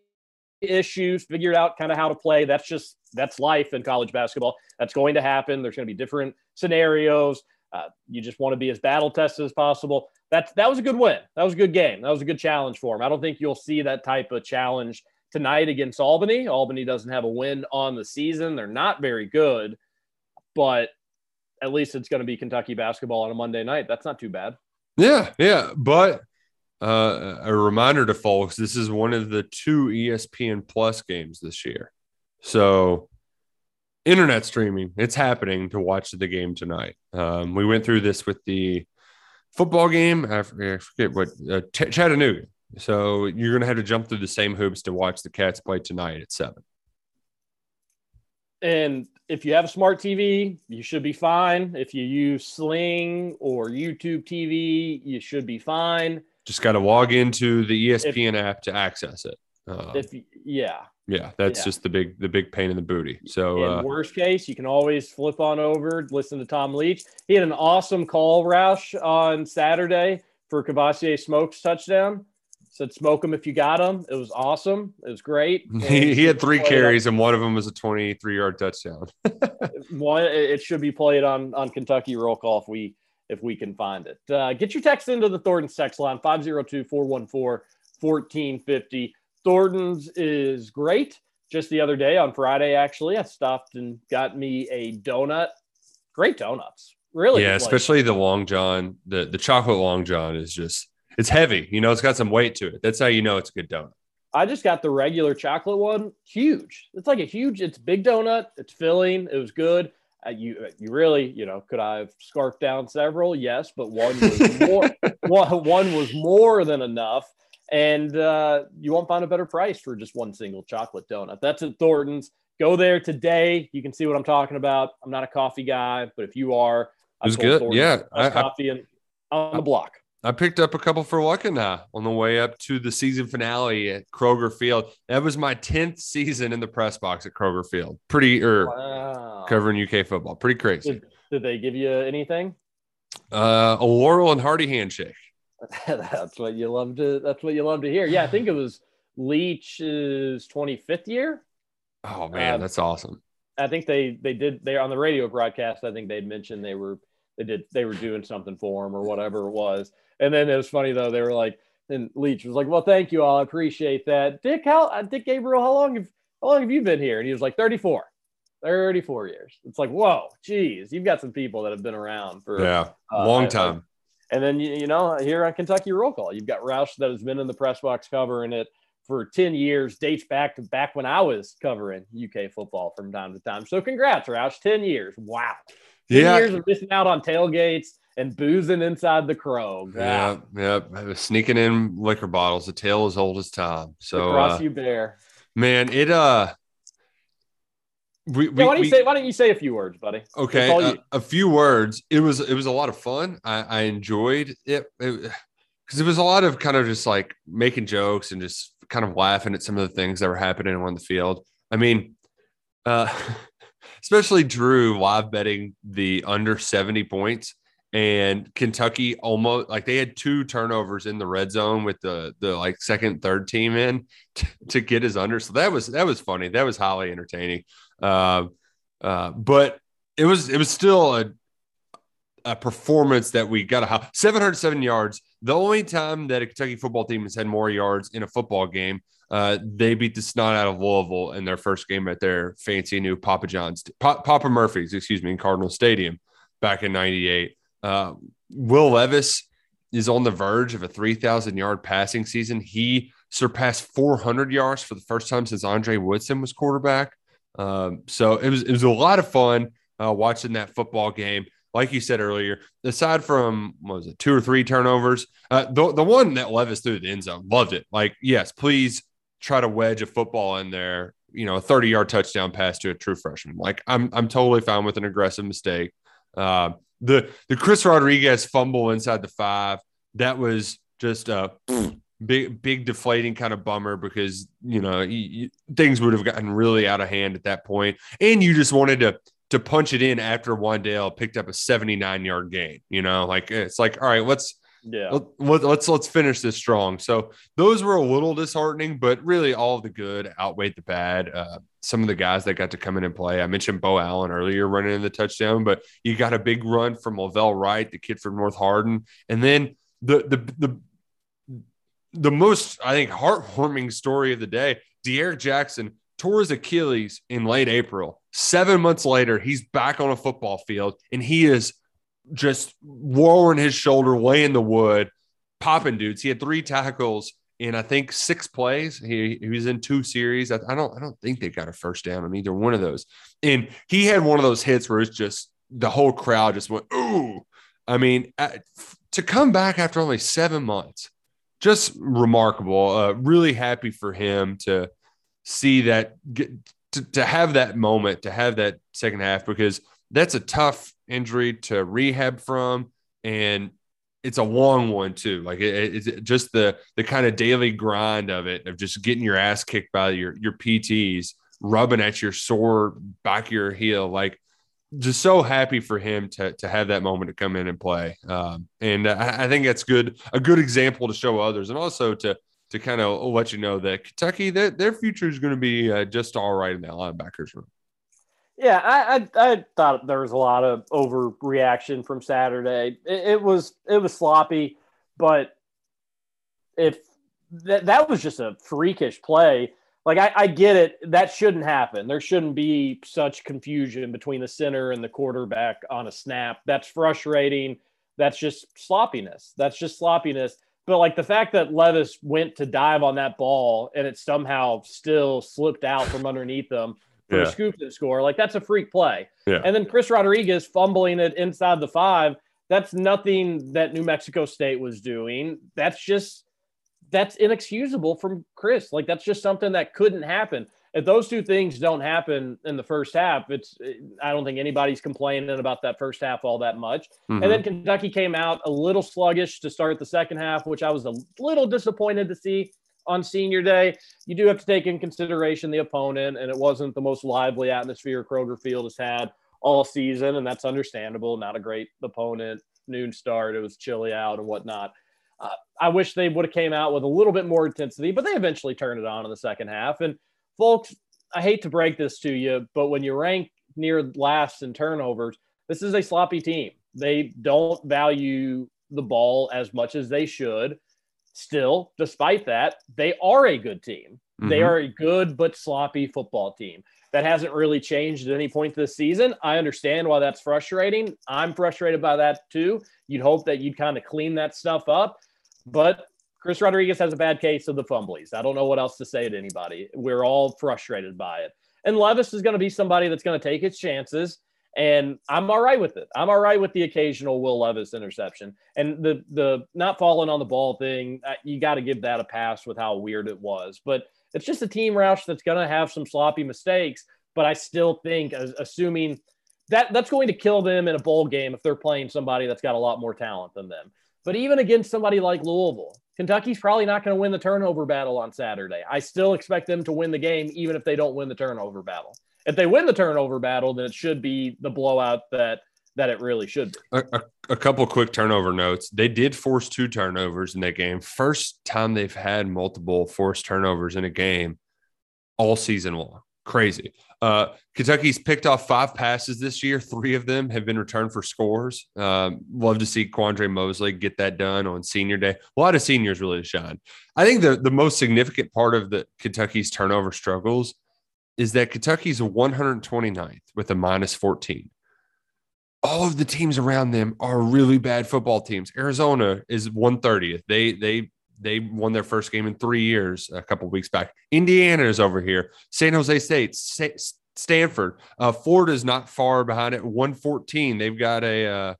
issues, figured out kind of how to play. That's just that's life in college basketball. That's going to happen. There's going to be different scenarios. Uh, you just want to be as battle tested as possible. That that was a good win. That was a good game. That was a good challenge for him. I don't think you'll see that type of challenge tonight against Albany. Albany doesn't have a win on the season. They're not very good, but at least it's going to be Kentucky basketball on a Monday night. That's not too bad. Yeah, yeah, but uh, a reminder to folks: this is one of the two ESPN Plus games this year, so internet streaming it's happening to watch the game tonight. Um, we went through this with the football game. I forget, I forget what uh, Ch- Chattanooga. So you're going to have to jump through the same hoops to watch the Cats play tonight at seven. And if you have a smart TV, you should be fine. If you use Sling or YouTube TV, you should be fine. Just got to log into the ESPN app to access it. Uh, If yeah, yeah, that's yeah. just the big the big pain in the booty. So in uh, worst case, you can always flip on over, listen to Tom Leach. He had an awesome call, Roush, on Saturday for Kavosiey Smoke's touchdown. Said smoke him if you got him. It was awesome. It was great. He, he had three played on- carries and one of them was a 23 yard touchdown. one it it should be played on on Kentucky roll call if we if we can find it. Uh, get your text into the Thornton's text line 502-414-1450. Thornton's is great. Just the other day on Friday, actually, I stopped and got me a donut. Great donuts. Really. yeah, especially the long john. The the chocolate long john is just it's heavy. You know, it's got some weight to it. That's how you know it's a good donut. I just got the regular chocolate one. Huge. It's like a huge. It's big donut. It's filling. It was good. Uh, you you really you know could I have scarfed down several? Yes, but one was more. one, one was more than enough, and uh, you won't find a better price for just one single chocolate donut. That's at Thornton's. Go there today. You can see what I'm talking about. I'm not a coffee guy, but if you are, I It was good. Thornton's Yeah, I- I- coffee in, on the block. I picked up a couple for Luckena on the way up to the season finale at Kroger Field. That was my 10th season in the press box at Kroger Field. Pretty, or Wow. Covering UK football. Pretty crazy. Did, did they give you anything? Uh, a Laurel and Hardy handshake. that's what you love to. That's what you love to hear. Yeah, I think it was Leach's 25th year. Oh, man, Um, that's awesome. I think they they did they on the radio broadcast. I think they'd mentioned they were they did they were doing something for him or whatever it was. And then it was funny though. They were like, and Leach was like, "Well, thank you all. I appreciate that." Dick, how uh, Dick Gabriel, how long have how long have you been here? And he was like, "34, 34 years." It's like, whoa, geez, you've got some people that have been around for Yeah, uh, long time. And then you, you know, here on Kentucky Roll Call, you've got Roush that has been in the press box covering it for 10 years, dates back to back when I was covering UK football from time to time. So congrats, Roush. 10 years. Wow. 10 Yeah. years of missing out on tailgates and boozing inside the Krog. Yeah, yeah. Sneaking in liquor bottles. The tale as old as time. So, Across uh, you bear. man, it, uh, we, we, Yeah, why don't you we- say why don't you say a few words, buddy? Okay, all a, few words. It was it was a lot of fun. I, I enjoyed it because it, was a lot of kind of just like making jokes and just kind of laughing at some of the things that were happening on the field. I mean, uh, especially Drew live betting the under seventy points and Kentucky almost like they had two turnovers in the red zone with the the like second third team in to, to get his under. So that was that was funny. That was highly entertaining. Uh, uh, but it was it was still a a performance that we got a 707 yards. The only time that a Kentucky football team has had more yards in a football game, uh, they beat the snot out of Louisville in their first game at their fancy new Papa John's, Pa- Papa Murphy's, excuse me, in Cardinal Stadium back in '98. Uh, Will Levis is on the verge of a 3,000 yard passing season. He surpassed 400 yards for the first time since Andre Woodson was quarterback. Um, so it was it was a lot of fun uh, watching that football game. Like you said earlier, aside from what was it, two or three turnovers, uh, the the one that Levis threugh the end zone, loved it. Like, yes, please try to wedge a football in there. You know, a thirty yard touchdown pass to a true freshman. Like, I'm I'm totally fine with an aggressive mistake. Uh, the the Chris Rodriguez fumble inside the five that was just a big big deflating kind of bummer because you know you, you- things would have gotten really out of hand at that point, and you just wanted to to punch it in after Wan'Dale picked up a 79 yard gain. You know, like it's like all right, let's Yeah. let, let- let's let's finish this strong. So those were a little disheartening, but really all the good outweighed the bad. Uh, some of the guys that got to come in and play. I mentioned Beau Allen earlier running in the touchdown, but you got a big run from La'Vell Wright, the kid from North Hardin, and then the the the the most I think heartwarming story of the day: D'Eryk Jackson tore his Achilles in late April. Seven months later, he's back on a football field, and he is just lowering his shoulder, laying the wood, popping dudes. He had three tackles in I think six plays. He, he was in two series. I, I don't I don't think they got a first down on either one of those. And he had one of those hits where it's just the whole crowd just went ooh. I mean, to come back after only seven months, just remarkable. Uh, really happy for him to see that get, to, to have that moment, to have that second half because that's a tough injury to rehab from, and it's a long one too. Like it, it's just the the kind of daily grind of it of just getting your ass kicked by your your PTs, rubbing at your sore back of your heel. Like just so happy for him to to have that moment to come in and play. Um, and I, I think that's good a good example to show others, and also to to kind of let you know that Kentucky their their future is going to be uh, just all right in that linebackers room. Yeah, I, I I thought there was a lot of overreaction from Saturday. It, it was it was sloppy, but if that that was just a freakish play, like I, I get it, that shouldn't happen. There shouldn't be such confusion between the center and the quarterback on a snap. That's frustrating. That's just sloppiness. That's just sloppiness. But like the fact that Levis went to dive on that ball and it somehow still slipped out from underneath them for Yeah. a scoop and score, like that's a freak play. Yeah. And then Chris Rodriguez fumbling it inside the five. That's nothing that New Mexico State was doing. That's just that's inexcusable from Chris. Like that's just something that couldn't happen. If those two things don't happen in the first half, it's I don't think anybody's complaining about that first half all that much. Mhm. And then Kentucky came out a little sluggish to start the second half, which I was a little disappointed to see on senior day. You do have to take in consideration the opponent, and it wasn't the most lively atmosphere Kroger Field has had all season, and that's understandable. Not a great opponent, noon start. It was chilly out and whatnot. Uh, I wish they would have came out with a little bit more intensity, but they eventually turned it on in the second half. And folks, I hate to break this to you, but when you rank near last in turnovers, this is a sloppy team. They don't value the ball as much as they should. Still, despite that, they are a good team. They Mhm. are a good but sloppy football team. That hasn't really changed at any point this season. I understand why that's frustrating. I'm frustrated by that too. You'd hope that you'd kind of clean that stuff up, but Chris Rodriguez has a bad case of the fumblies. I don't know what else to say to anybody. We're all frustrated by it. And Levis is going to be somebody that's going to take his chances. And I'm all right with it. I'm all right with the occasional Will Levis interception. And the the not falling on the ball thing, you got to give that a pass with how weird it was. But it's just a team Roush that's going to have some sloppy mistakes. But I still think, assuming that that's going to kill them in a bowl game if they're playing somebody that's got a lot more talent than them. But even against somebody like Louisville, Kentucky's probably not going to win the turnover battle on Saturday. I still expect them to win the game, even if they don't win the turnover battle. If they win the turnover battle, then it should be the blowout that that it really should be. a, a, a couple quick turnover notes. They did force two turnovers in that game. First time they've had multiple forced turnovers in a game all season long. Crazy. Uh, Kentucky's picked off five passes this year. Three of them have been returned for scores. Um, love to see Quandre Mosley get that done on senior day. A lot of seniors really shine. I think the, the most significant part of the Kentucky's turnover struggles is that Kentucky's 129th with a minus 14 all of the teams around them are really bad football teams. Arizona is 130th. They they they won their first game in three years a couple weeks back. Indiana is over here. San Jose State, Stanford, uh, Florida is not far behind at 114. They've got a uh,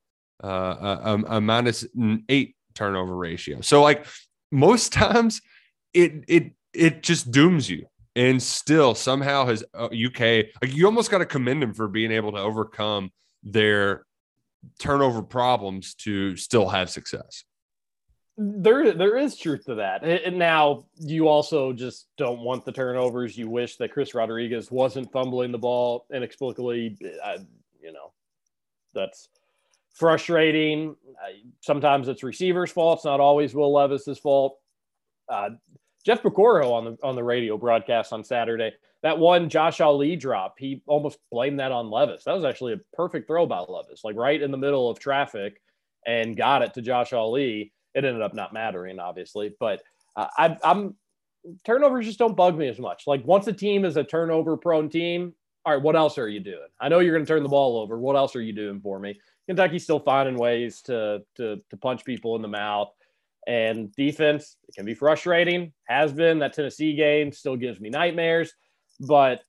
uh, a, a minus eight turnover ratio. So like most times, it it it just dooms you. And still somehow has uh, UK like you almost got to commend them for being able to overcome their turnover problems to still have success. There, there is truth to that. And now you also just don't want the turnovers. You wish that Chris Rodriguez wasn't fumbling the ball inexplicably. I, you know, that's frustrating. Sometimes it's receivers' fault. It's not always Will Levis's fault. Uh, Jeff Piecoro on the on the radio broadcast on Saturday. That one Josh Ali drop, he almost blamed that on Levis. That was actually a perfect throw by Levis, like right in the middle of traffic, and got it to Josh Ali. It ended up not mattering, obviously, but uh, I, I'm turnovers just don't bug me as much. Like once a team is a turnover prone team, all right, what else are you doing? I know you're going to turn the ball over. What else are you doing for me? Kentucky's still finding ways to to to punch people in the mouth. And defense it can be frustrating. Has been that Tennessee game still gives me nightmares, but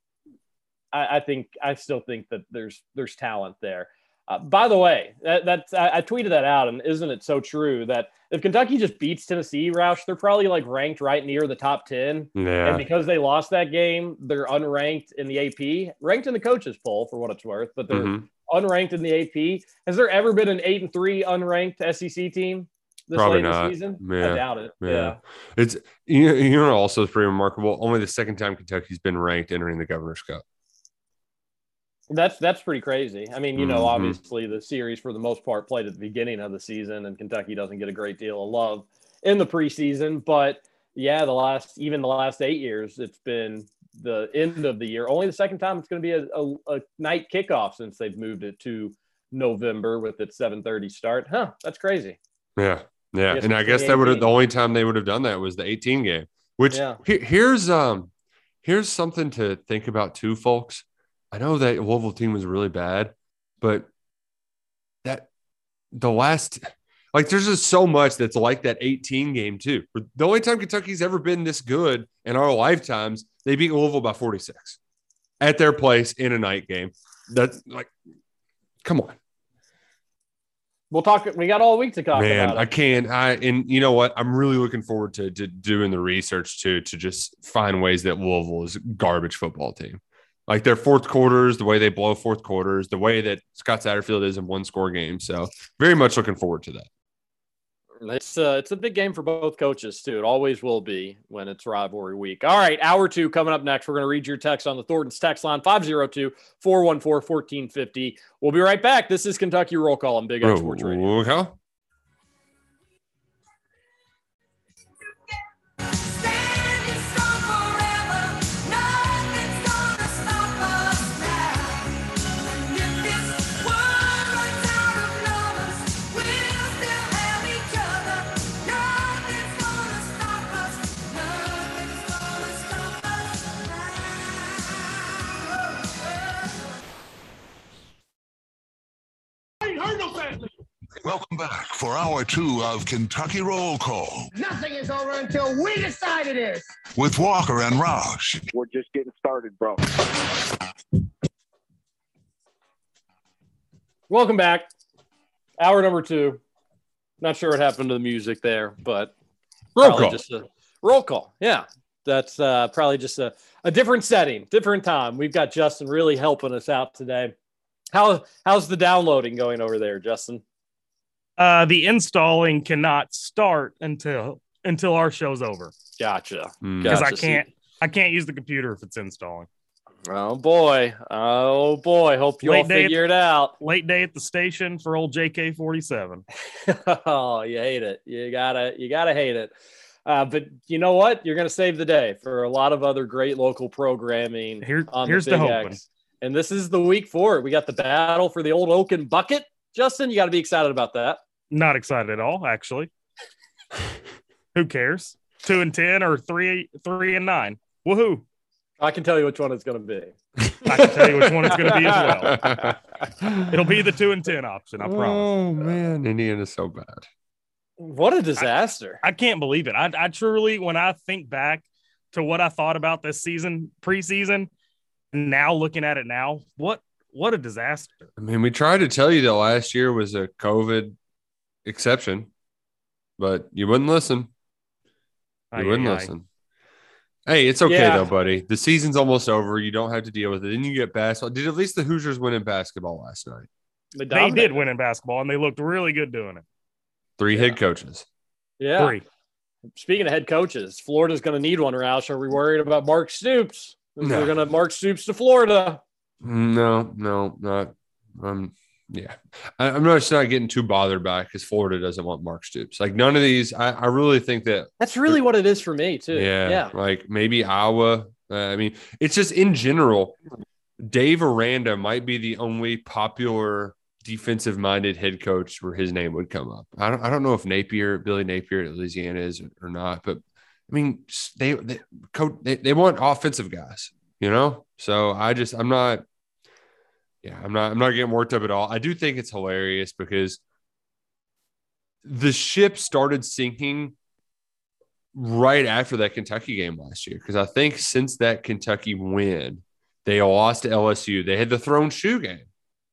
I, I think I still think that there's there's talent there. Uh, by the way, that, that's I, I tweeted that out, and isn't it so true that if Kentucky just beats Tennessee, Roush, they're probably like ranked right near the top ten. Yeah. And because they lost that game, they're unranked in the AP, ranked in the coaches poll for what it's worth, but they're Mhm. unranked in the AP. Has there ever been an eight and three unranked SEC team this Probably late in not. the season? Yeah. I doubt it. Yeah. Yeah. It's you know, you know also pretty remarkable. Only the second time Kentucky's been ranked entering the Governor's Cup. That's that's pretty crazy. I mean, you know, Mhm. obviously the series for the most part played at the beginning of the season, and Kentucky doesn't get a great deal of love in the preseason. But yeah, the last even the last eight years, it's been the end of the year. Only the second time it's going to be a, a, a night kickoff since they've moved it to November with its 7:30 start. Huh? That's crazy. Yeah. Yeah. And I guess that would have the only time they would have done that was the 18 game, which Yeah. he- here's um here's something to think about too, folks. I know that Louisville team was really bad, but that the last like there's just so much that's like that 18 game too. The only time Kentucky's ever been this good in our lifetimes, they beat Louisville by 46 at their place in a night game. That's like, come on. We'll talk. We got all week to talk Man, about I can't. I and you know what? I'm really looking forward to, to doing the research to to just find ways that Louisville is garbage football team. Like their fourth quarters, the way they blow fourth quarters, the way that Scott Satterfield is in one score game. So very much looking forward to that. It's uh, it's a big game for both coaches too. It always will be when it's rivalry week. All right, hour two coming up next. We're going to read your text on the Thornton's text line 502-414-1450. We'll be right back. This is Kentucky Roll Call on Big X Sports Radio. Okay. Standing Welcome back for hour two of Kentucky Roll Call Nothing is over until we decide it is. with Walker and Roush. We're just getting started, bro. Welcome back. Hour number two. Not sure what happened to the music there, but Roll call. just a roll call. Yeah. That's uh, probably just a, a different setting, different time. We've got Justin really helping us out today. How how's the downloading going over there, Justin? Uh, the installing cannot start until until our show's over Gotcha. Mm. because Gotcha. I can't I can't use the computer if it's installing. Oh boy. Oh boy. Hope you all Late day at- figure it out. Late day at the station for old JK forty seven. oh, you hate it. You gotta you gotta hate it. Uh, but you know what? You're gonna save the day for a lot of other great local programming Here, on here's the the Big hoping. X. And this is the week for it. We got the battle for the old Oaken bucket. Justin, you got to be excited about that. Not excited at all, actually. Who cares? Two and ten or three three and nine. Woohoo! I can tell you which one it's going to be. I can tell you which one it's going to be as well. It'll be the two and ten option. I promise. Oh uh, man, Indiana's so bad. What a disaster. I can't believe it. I, I truly, when I think back to what I thought about this season, preseason, now looking at it now, what what a disaster. I mean, we tried to tell you that last year was a COVID exception, but you wouldn't listen. You Ay, wouldn't ay, ay. listen. Hey, it's okay Yeah. though, buddy. The season's almost over. You don't have to deal with it. Then you get basketball. Did at least the Hoosiers win in basketball last night? They dominated. did win in basketball, and they looked really good doing it. Three head coaches. Yeah. Three. Speaking of head coaches, Florida's going to need one, Roush. Are we worried about Mark Stoops? No. We're going to Mark Stoops to Florida. No, no, not. Um, yeah, I, I'm not just not getting too bothered by because Florida doesn't want Mark Stoops. Like none of these. I, I really think that That's really what it is for me, too. Yeah, Yeah. like maybe Iowa. Uh, I mean, it's just in general. Dave Aranda might be the only popular defensive-minded head coach where his name would come up. I don't. I don't know if Napier, Billy Napier at Louisiana is or not, but I mean, they they coach they, they want offensive guys, you know. So I just I'm not. Yeah, I'm not. I'm not getting worked up at all. I do think it's hilarious because the ship started sinking right after that Kentucky game last year. Because I think since that Kentucky win, they lost to LSU. They had the thrown shoe game,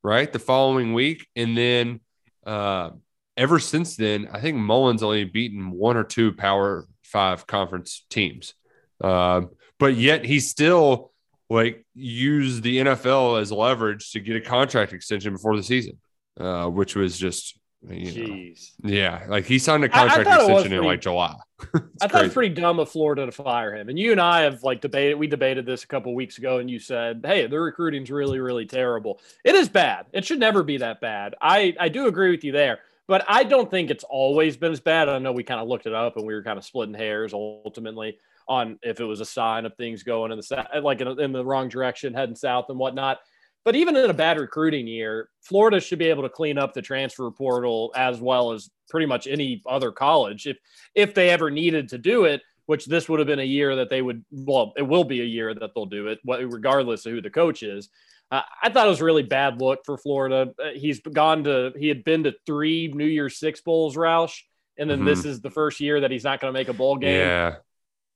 right? The following week. And then uh, ever since then, I think Mullen's only beaten one or two Power Five conference teams. Um, but yet he still like use the NFL as leverage to get a contract extension before the season, uh, which was just, you know, yeah, like he signed a contract it was extension in like July. I thought it was pretty dumb of Florida to fire him. And you and I have like debated, we debated this a couple weeks ago, and you said, hey, the recruiting's really, really terrible. It is bad. It should never be that bad. I, I do agree with you there, but I don't think it's always been as bad. I know we kind of looked it up and we were kind of splitting hairs ultimately on if it was a sign of things going in the sa- like in, in the wrong direction, heading south and whatnot. But even in a bad recruiting year, Florida should be able to clean up the transfer portal as well as pretty much any other college if if they ever needed to do it. Which this would have been a year that they would. Well, it will be a year that they'll do it, what- regardless of who the coach is. Uh, I thought it was a really bad look for Florida. Uh, he's gone to. He had been to three New Year's Six bowls, Roush, and then this is the first year that he's not going to make a bowl game. Yeah.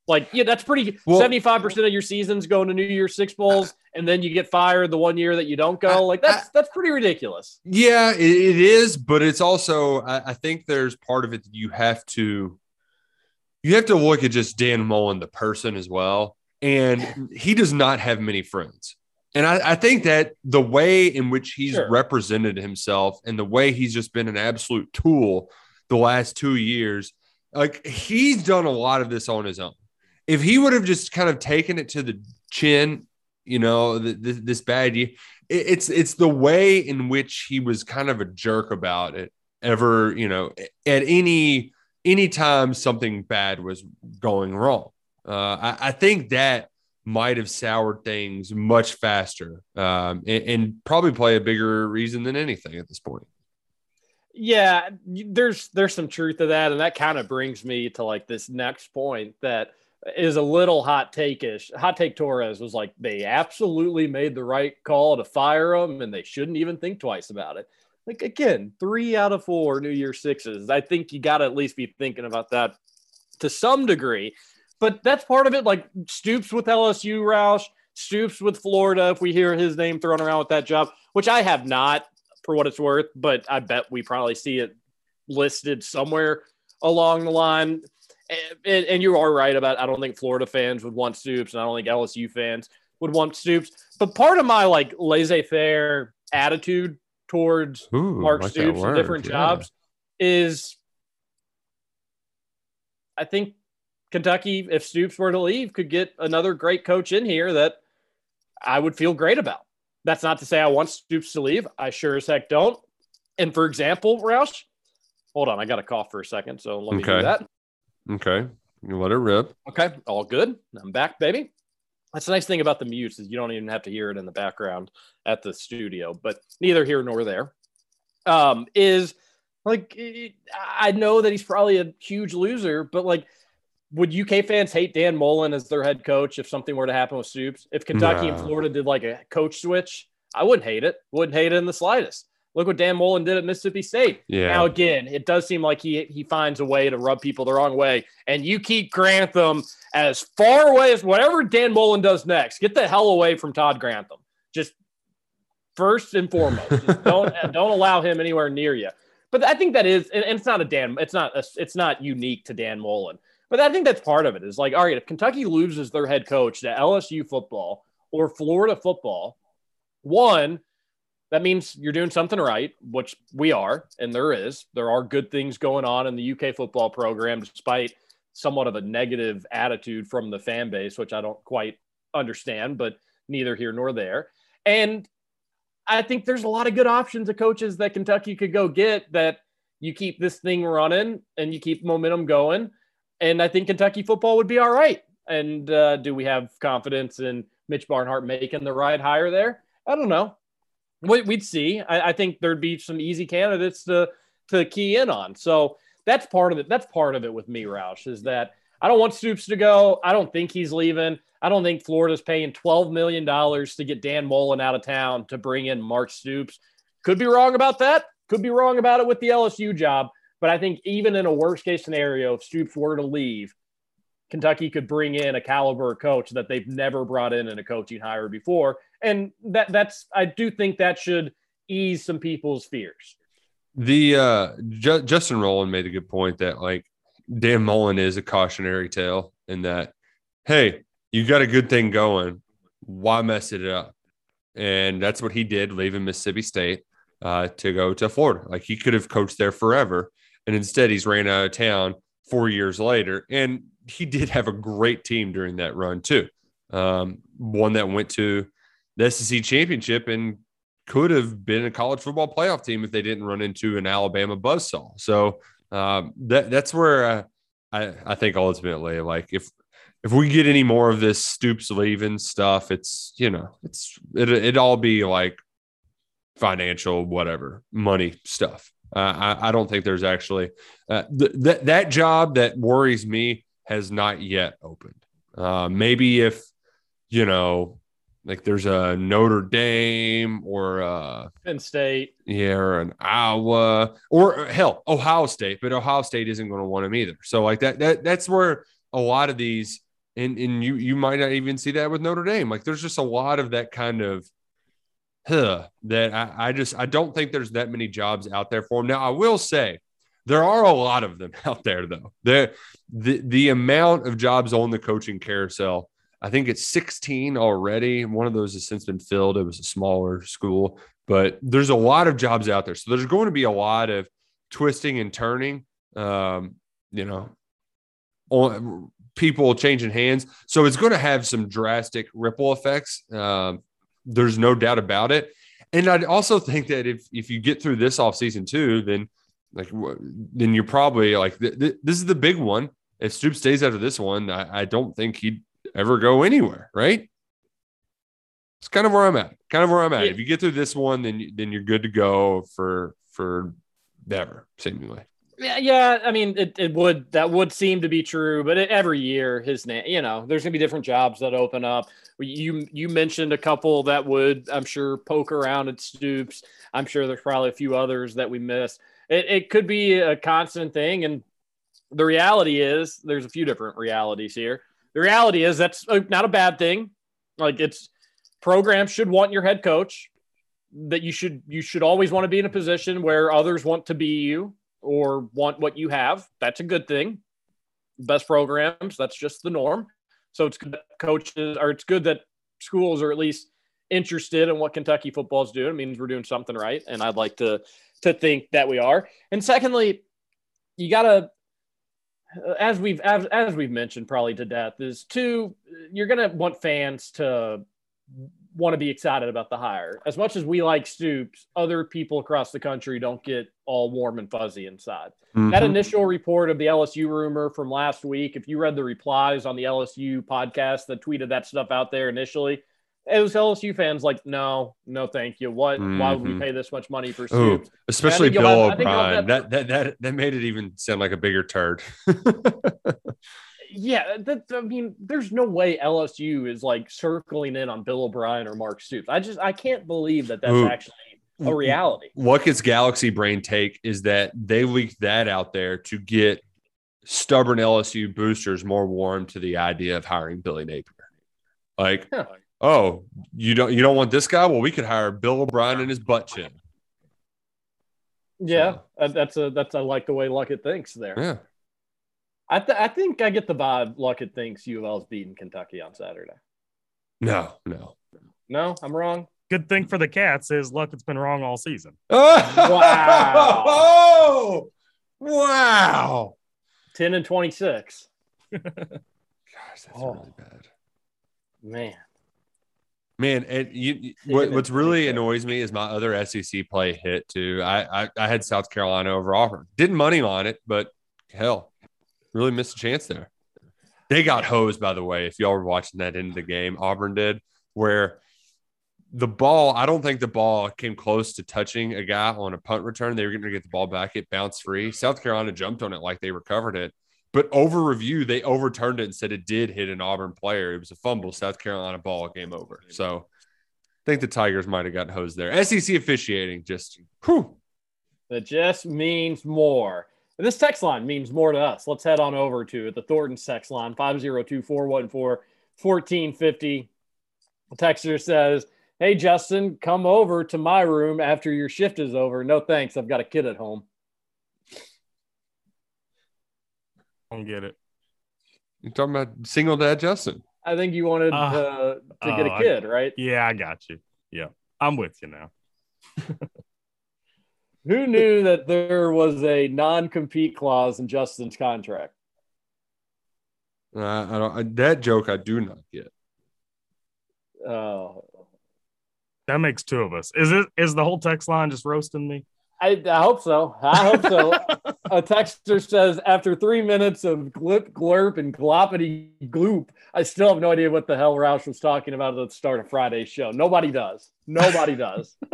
Like, yeah, that's pretty. Well- Seventy-five percent of your seasons going to New Year's Six bowls, and then you get fired the one year that you don't go. I- like that's that's pretty ridiculous. Yeah, it, it is, but it's also I, I think there's part of it that you have to you have to look at just Dan Mullen, the person as well. And he does not have many friends. And I, I think that the way in which he's Sure. represented himself and the way he's just been an absolute tool the last two years, like he's done a lot of this on his own. If he would have just kind of taken it to the chin, you know, th- th- this bad year, it- it's it's the way in which he was kind of a jerk about it ever you know at any any time something bad was going wrong. Uh i, I think that might have soured things much faster um and, and probably play a bigger reason than anything at this point. Yeah, there's there's some truth to that, and that kind of brings me to like this next point that is a little hot take-ish. Hot take Torres was like they absolutely made the right call to fire him, and they shouldn't even think twice about it. Like again, three out of four New Year sixes. I think you got to at least be thinking about that to some degree. But that's part of it. Like Stoops with LSU, Roush, Stoops with Florida. If we hear his name thrown around with that job, which I have not, for what it's worth, but I bet we probably see it listed somewhere along the line. And, and, you are right about I don't think Florida fans would want Stoops, and I don't think LSU fans would want Stoops. But part of my like laissez-faire attitude towards Ooh, Mark like Stoops and different yeah. jobs is I think Kentucky, if Stoops were to leave, could get another great coach in here that I would feel great about. That's not to say I want Stoops to leave. I sure as heck don't. And for example, Roush, hold on, I got a cough for a second, so let me do that. Okay you let it rip Okay, all good. I'm back, baby. That's the nice thing about the mutes is you don't even have to hear it in the background at the studio, but neither here nor there. Um, is like it- I know that he's probably a huge loser, but like, would UK fans hate Dan Mullen as their head coach if something were to happen with Stoops? If Kentucky and Florida did like a coach switch, I wouldn't hate it. Wouldn't hate it in the slightest. Look what Dan Mullen did at Mississippi State. yeah Now again, it does seem like he he finds a way to rub people the wrong way, and you keep Grantham as far away as whatever Dan Mullen does next. Get the hell away from Todd Grantham. Just first and foremost, just don't don't allow him anywhere near you. But I think that is, and and it's not a Dan, it's not a, it's not unique to Dan Mullen. But I think that's part of it. Is like, all right, if Kentucky loses their head coach to LSU football or Florida football, one, that means you're doing something right, which we are, and there is. There are good things going on in the UK football program, despite somewhat of a negative attitude from the fan base, which I don't quite understand, but neither here nor there. And I think there's a lot of good options of coaches that Kentucky could go get that you keep this thing running and you keep momentum going. And I think Kentucky football would be all right. And uh, do we have confidence in Mitch Barnhart making the ride higher there? I don't know. We- We'd see. I, I think there'd be some easy candidates to to key in on. So that's part of it. That's part of it with me, Roush, is that I don't want Stoops to go. I don't think he's leaving. I don't think Florida's paying $12 million to get Dan Mullen out of town to bring in Mark Stoops. Could be wrong about that. Could be wrong about it with the LSU job. But I think even in a worst case scenario, if Stoops were to leave, Kentucky could bring in a caliber coach that they've never brought in in a coaching hire before. And that that's I do think that should ease some people's fears. The uh, Ju- Justin Rowland made a good point that like Dan Mullen is a cautionary tale in that, hey, you got a good thing going, why mess it up? And that's what he did, leaving Mississippi State uh, to go to Florida. Like he could have coached there forever, and instead he's ran out of town four years later. And he did have a great team during that run too. Um, one that went to the SEC championship and could have been a college football playoff team if they didn't run into an Alabama buzzsaw. So um, that that's where uh, I I think ultimately like if if we get any more of this Stoops leaving stuff, it's you know it's it it all be like financial whatever money stuff. Uh, I I don't think there's actually uh, th- that that job that worries me has not yet opened. Uh, maybe if you know like there's a Notre Dame or uh Penn State. yeah, or an Iowa, or hell, Ohio State, but Ohio State isn't going to want him either. So like that, that that's where a lot of these and and you you might not even see that with Notre Dame. Like there's just a lot of that kind of huh, that I, I just I don't think there's that many jobs out there for him. Now I will say there are a lot of them out there though. The the the amount of jobs on the coaching carousel, I think it's 16 already. One of those has since been filled. It was a smaller school, but there's a lot of jobs out there. So there's going to be a lot of twisting and turning. Um, you know, on people changing hands. So it's going to have some drastic ripple effects. Um, there's no doubt about it. And I also think that if if you get through this off season too, then like then you're probably like th- th- this is the big one. If Stoops stays after this one, I, I don't think he'd ever go anywhere. Right? It's kind of where I'm at. Kind of where I'm at. Yeah. If you get through this one, then you- then you're good to go for for ever seemingly. Yeah, yeah. I mean, it, it would that would seem to be true, but it, every year his name, you know, there's gonna be different jobs that open up. You you mentioned a couple that would, I'm sure, poke around at Stoops. I'm sure there's probably a few others that we missed. It, it could be a constant thing, and the reality is there's a few different realities here. The reality is that's uh, not a bad thing. Like it's programs should want your head coach. That you should you should always want to be in a position where others want to be you or want what you have. That's a good thing. Best programs, that's just the norm. So it's good that coaches or it's good that schools are at least interested in what Kentucky football is doing. It means we're doing something right. And I'd like to to think that we are. And secondly, you gotta as we've as, as we've mentioned probably to death is two you're gonna want fans to want to be excited about the hire. As much as we like Stoops, other people across the country don't get all warm and fuzzy inside. That Mhm. initial report of the LSU rumor from last week, if you read the replies on the LSU podcast that tweeted that stuff out there initially, it was LSU fans like, no, no, thank you. What? Why would we Mhm. pay this much money for Ooh, Stoops? especially Bill have- O'Brien. that- That, that that that made it even sound like a bigger turd. Yeah, that, I mean, there's no way LSU is like circling in on Bill O'Brien or Mark Stoops. I just I can't believe that that's Ooh. actually a reality. what gets Galaxy Brain take is that they leaked that out there to get stubborn LSU boosters more warm to the idea of hiring Billy Napier. Like, Huh. Oh, you don't you don't want this guy? Well, we could hire Bill O'Brien and his butt chin. Yeah, that- uh, that's a that's I like the way Luckett thinks there. Yeah. I th- I think I get the vibe Luckett thinks U of L is beating Kentucky on Saturday. No, no. No, I'm wrong. Good thing for the Cats is luck it's been wrong all season. Oh, wow. 10 and 26. Gosh, that's Oh. really bad. Man. Man, and you, what, what's really annoys me is my other SEC play hit too. I, I I had South Carolina over Auburn. Didn't money on it, but hell, really missed a chance there. They got hosed, by the way. If y'all were watching that end of the game, Auburn did, where the ball, I don't think the ball came close to touching a guy on a punt return. They were going to get the ball back. It bounced free. South Carolina jumped on it like they recovered it. But over review, they overturned it and said it did hit an Auburn player. It was a fumble, South Carolina ball, game over. So I think the Tigers might have gotten hosed there. SEC officiating just whew. That just means more. And this text line means more to us. Let's head on over to. The Thornton text line 502 414 1450. The texter says, Hey, Justin, come over to my room after your shift is over. No thanks. I've got a kid at home. Don't get it. You're talking about single dad Justin. I think you wanted Uh, uh, to get oh, a I- kid, right? Yeah, I got you. Yeah, I'm with you now. Who knew that there was a non compete clause in Justin's contract? Uh, I don't, I, that joke I do not get. Oh, That makes two of us. Is it? Is the whole text line just roasting me? I, I hope so. I hope so. a texter says after three minutes of glip glurp and gloppity gloop, I still have no idea what the hell Roush was talking about at the start of Friday's show. Nobody does. Nobody does.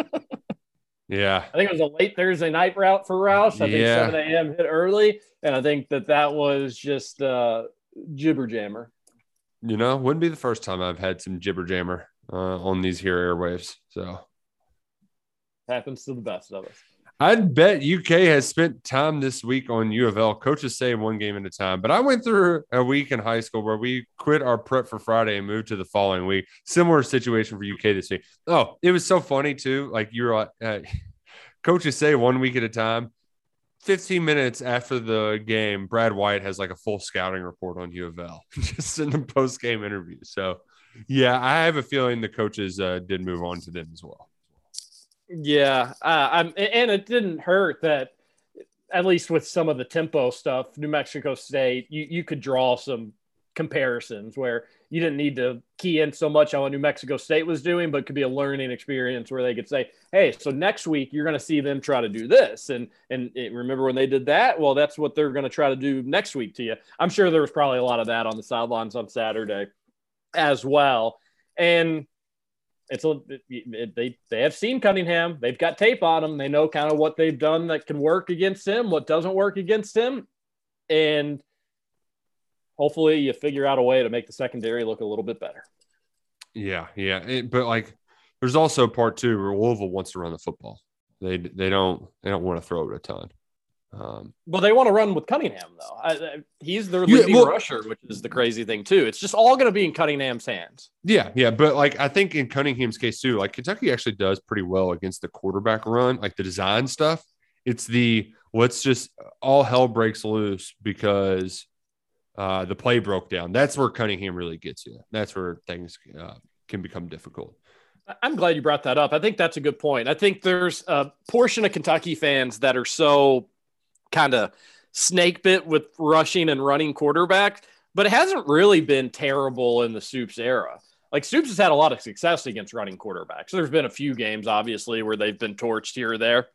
Yeah. I think it was a late Thursday night route for Roush. I think 7 a.m. hit early, and I think that that was just uh, jibber jammer. You know, wouldn't be the first time I've had some jibber jammer uh, on these here airwaves. So Happens to the best of us. I'd bet UK has spent time this week on U of L. Coaches say one game at a time, but I went through a week in high school where we quit our prep for Friday and moved to the following week. Similar situation for UK this week. Oh, it was so funny too. Like you were, uh, coaches say one week at a time. 15 minutes after the game, Brad White has like a full scouting report on U of L just in the post game interview. So, yeah, I have a feeling the coaches uh, did move on to them as well. Yeah, uh, I'm, and it didn't hurt that at least with some of the tempo stuff, New Mexico State, you you could draw some comparisons where you didn't need to key in so much on what New Mexico State was doing, but could be a learning experience where they could say, "Hey, so next week you're going to see them try to do this," and and it, remember when they did that? Well, that's what they're going to try to do next week to you. I'm sure there was probably a lot of that on the sidelines on Saturday as well, and it's a it, they they have seen Cunningham. They've got tape on him. They know kind of what they've done that can work against him, what doesn't work against him, and hopefully you figure out a way to make the secondary look a little bit better. Yeah, yeah, It- but like, there's also part two where Louisville wants to run the football. They they don't they don't want to throw it a ton. Um, Well, they want to run with Cunningham though. I, I, he's their Yeah, leading well- rusher, which is the crazy thing too. It's just all going to be in Cunningham's hands. yeah, yeah, but like I think in Cunningham's case too, like Kentucky actually does pretty well against the quarterback run, like the design stuff. It's the let's just all hell breaks loose because uh, the play broke down. That's where Cunningham really gets you. That's where things uh, can become difficult. I'm glad you brought that up. I think that's a good point. I think there's a portion of Kentucky fans that are so kind of snake bit with rushing and running quarterback, but it hasn't really been terrible in the Stoops era. Like Stoops has had a lot of success against running quarterbacks. There's been a few games, obviously, where they've been torched here or there.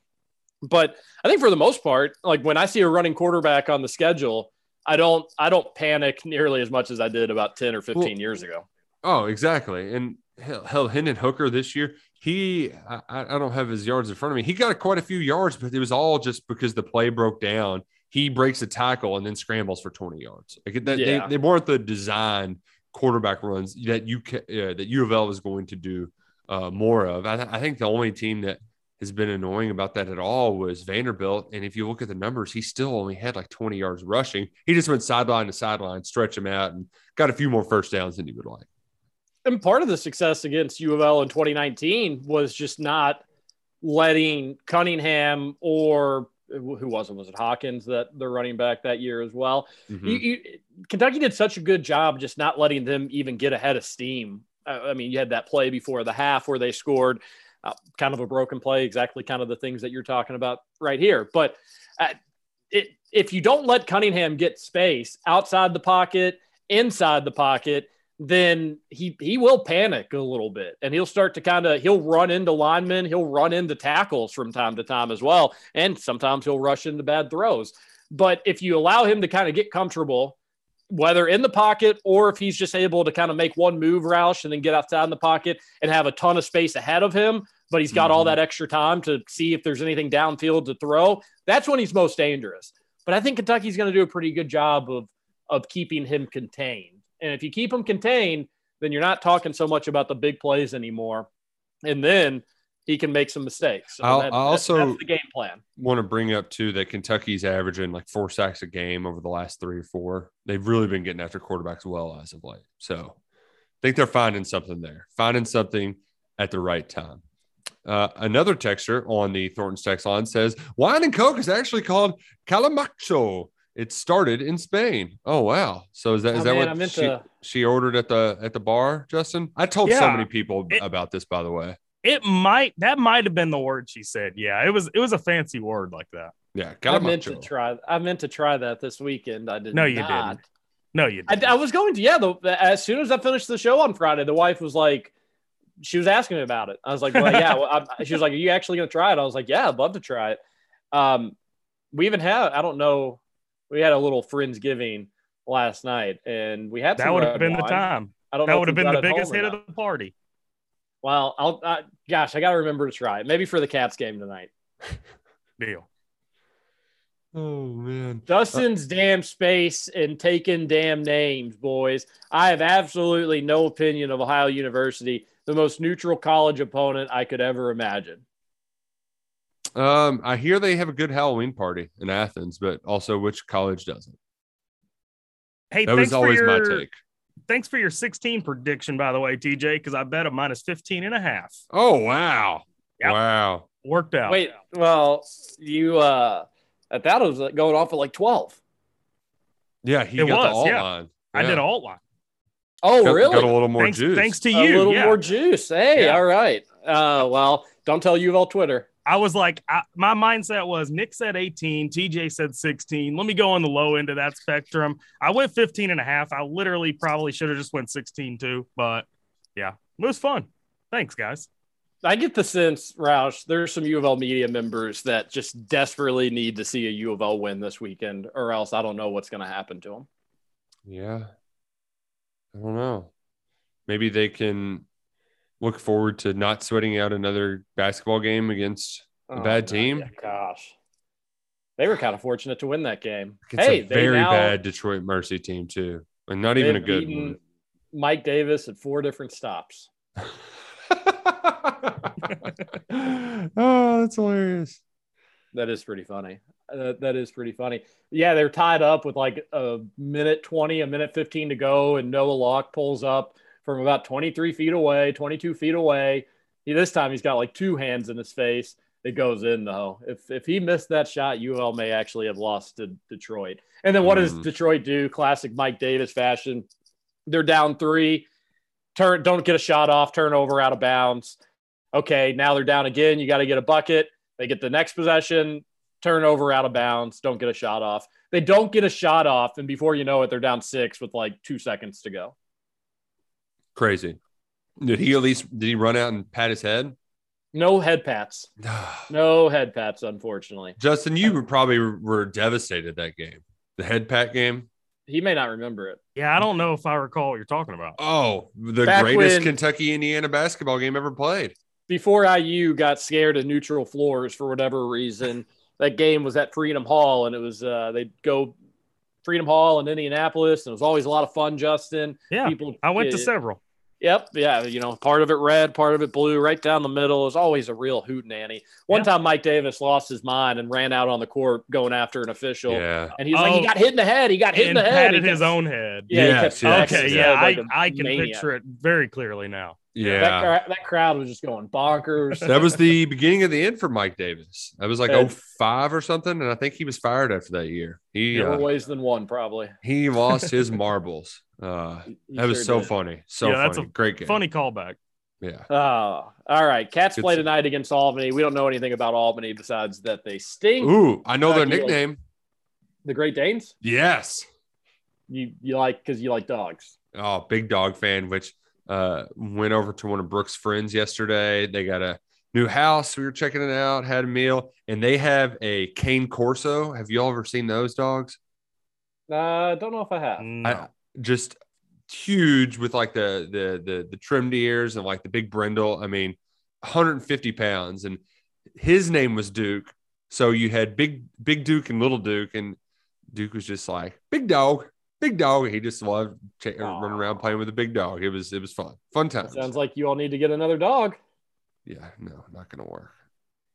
But I think for the most part, like when I see a running quarterback on the schedule, I don't I don't panic nearly as much as I did about 10 or 15 Well, years ago. Oh, exactly. And hell, hell Hendon Hooker this year, he I, I don't have his yards in front of me. He got quite a few yards, but it was all just because the play broke down. He breaks a tackle and then scrambles for 20 yards. Like that, Yeah. they, they weren't the design quarterback runs that you uh, that U of L is going to do uh, more of. I, th- I think the only team that has been annoying about that at all was Vanderbilt. And if you look at the numbers, he still only had like 20 yards rushing. He just went sideline to sideline, stretch him out, and got a few more first downs than he would like. And part of the success against U of L in 2019 was just not letting Cunningham or who was it? Was it Hawkins that they're running back that year as well? Mhm. You, you, Kentucky did such a good job just not letting them even get ahead of steam. Uh, I mean, you had that play before the half where they scored, uh, kind of a broken play, exactly kind of the things that you're talking about right here. But uh, it, if you don't let Cunningham get space outside the pocket, inside the pocket, then he he will panic a little bit and he'll start to kind of he'll run into linemen, he'll run into tackles from time to time as well, and sometimes he'll rush into bad throws. But if you allow him to kind of get comfortable, whether in the pocket or if he's just able to kind of make one move, Roush, and then get outside in the pocket and have a ton of space ahead of him, but he's got all Mhm. that extra time to see if there's anything downfield to throw, that's when he's most dangerous. But I think Kentucky's going to do a pretty good job of of keeping him contained. And if you keep them contained, then you're not talking so much about the big plays anymore. And then he can make some mistakes. So I'll- that- I'll that's- also- that's the game plan. want to bring up too that Kentucky's averaging like four sacks a game over the last three or four. They've really been getting after quarterbacks well as of late. So I think they're finding something there, finding something at the right time. Uh, another texture on the Thornton's text line says wine and coke is actually called calimocho. It started in Spain. Oh wow! So is that is Oh, that man, I what she, to- she ordered at the at the bar, Justin? I told so many people It- about this, by the way. It might that might have been the word she said. Yeah, it was it was a fancy word like that. Yeah, I meant to try. I meant to try that this weekend. I did. No, you not. didn't. No, you I, didn't. I was going to. Yeah. The, as soon as I finished the show on Friday, the wife was like, she was asking me about it. I was like, well, yeah. Well, she was like, are you actually going to try it? I was like, yeah, I'd love to try it. Um, we even had. I don't know. We had a little friendsgiving last night, and we had that would have red been the time. I don't. That would have been the biggest hit of the party. Well, I'll. I, gosh, I got to remember to try it. Maybe for the Cats game tonight. Deal. Oh man. Dustin's damn space and taking damn names, boys. I have absolutely no opinion of Ohio University, the most neutral college opponent I could ever imagine. Um, I hear they have a good Halloween party in Athens, but also which college doesn't? Hey, That thanks was always for my take. Thanks for your 16 prediction, by the way, TJ, because I bet a minus 15 and a half. Oh wow, Yep. wow. Worked out. Wait, well, you uh at that was going off at like 12. Yeah, he It got the was, alt yeah. line. I did Yeah. a alt line. Oh, Got, really? got a little more Thanks, juice. thanks to you. a little yeah. more juice. Hey, Yeah. all right. Uh, well, don't tell U of L Twitter. I was like, I, my mindset was Nick said 18, TJ said 16. Let me go on the low end of that spectrum. I went 15 and a half. I literally probably should have just went 16 too, but yeah, it was fun. Thanks, guys. I get the sense, Roush, there's some U of L media members that just desperately need to see a U of L win this weekend, or else I don't know what's going to happen to them. Yeah. I don't know. Maybe they can look forward to not sweating out another basketball game against a bad team. Gosh, they were kind of fortunate to win that game. It's hey, a very now, bad Detroit Mercy team too, and not even a good one. Mike Davis at four different stops. oh, that's hilarious. That is pretty funny. Uh, that is pretty funny. Yeah, they're tied up with like a minute 20, a minute 15 to go, and Noah Locke pulls up from about 23 feet away, 22 feet away. He, this time he's got like two hands in his face. It goes in though. If if he missed that shot, UL may actually have lost to Detroit. And then what does Mhm. Detroit do? Classic Mike Davis fashion. They're down three. Turn don't get a shot off, turnover out of bounds. Okay, now they're down again. You got to get a bucket. They get the next possession, turnover out of bounds, don't get a shot off. They don't get a shot off, and before you know it, they're down six with like two seconds to go. Crazy. Did he at least did he run out and pat his head? No head pats. No head pats, unfortunately. Justin, you were probably were devastated that game. The head pat game. He may not remember it. Yeah, I don't know if I recall what you're talking about. Oh, the Back greatest when- Kentucky Indiana basketball game ever played. Before IU got scared of neutral floors for whatever reason, that game was at Freedom Hall, and it was uh, they'd go Freedom Hall in Indianapolis, and it was always a lot of fun. Justin, Yeah, people. I went to several. Yep. Yeah. You know, part of it red, part of it blue, right down the middle. It was always a real hoot nanny. One Yeah. time, Mike Davis lost his mind and ran out on the court going after an official. Yeah. And he's was like, he Oh. got hit in the head. He got hit in the head. patted He his kept- own head. Yeah. he Yes, kept yes, Okay, his yeah, head like I, a I can maniac. picture it very clearly now. That, Yeah. cra- that crowd was just going bonkers. That was the beginning of the end for Mike Davis. That was like Yeah. oh five or something. And I think he was fired after that year. He More uh, ways than one, probably. he lost his marbles. Uh, He that was sure so did. funny. So Yeah, that's a Great game. Funny callback. Yeah. Oh, all right. Cats Good play stuff. tonight against Albany. We don't know anything about Albany besides that they stink. Ooh, I know their Kentucky, like- nickname. The Great Danes. Yes. You you like because you like dogs. Oh, big dog fan, which uh went over to one of Brooks' friends yesterday. They got a new house. We were checking it out, had a meal, and they have a cane corso. Have you all ever seen those dogs? Uh, don't know if I have. No. I, just huge with like the the the the trimmed ears and like the big brindle. I mean, 150 pounds, and his name was Duke. So you had big big Duke and little Duke, and Duke was just like big dog, big dog. He just loved ch- running around playing with a big dog. It was it was fun, fun time. Sounds like you all need to get another dog. yeah, no, not gonna work.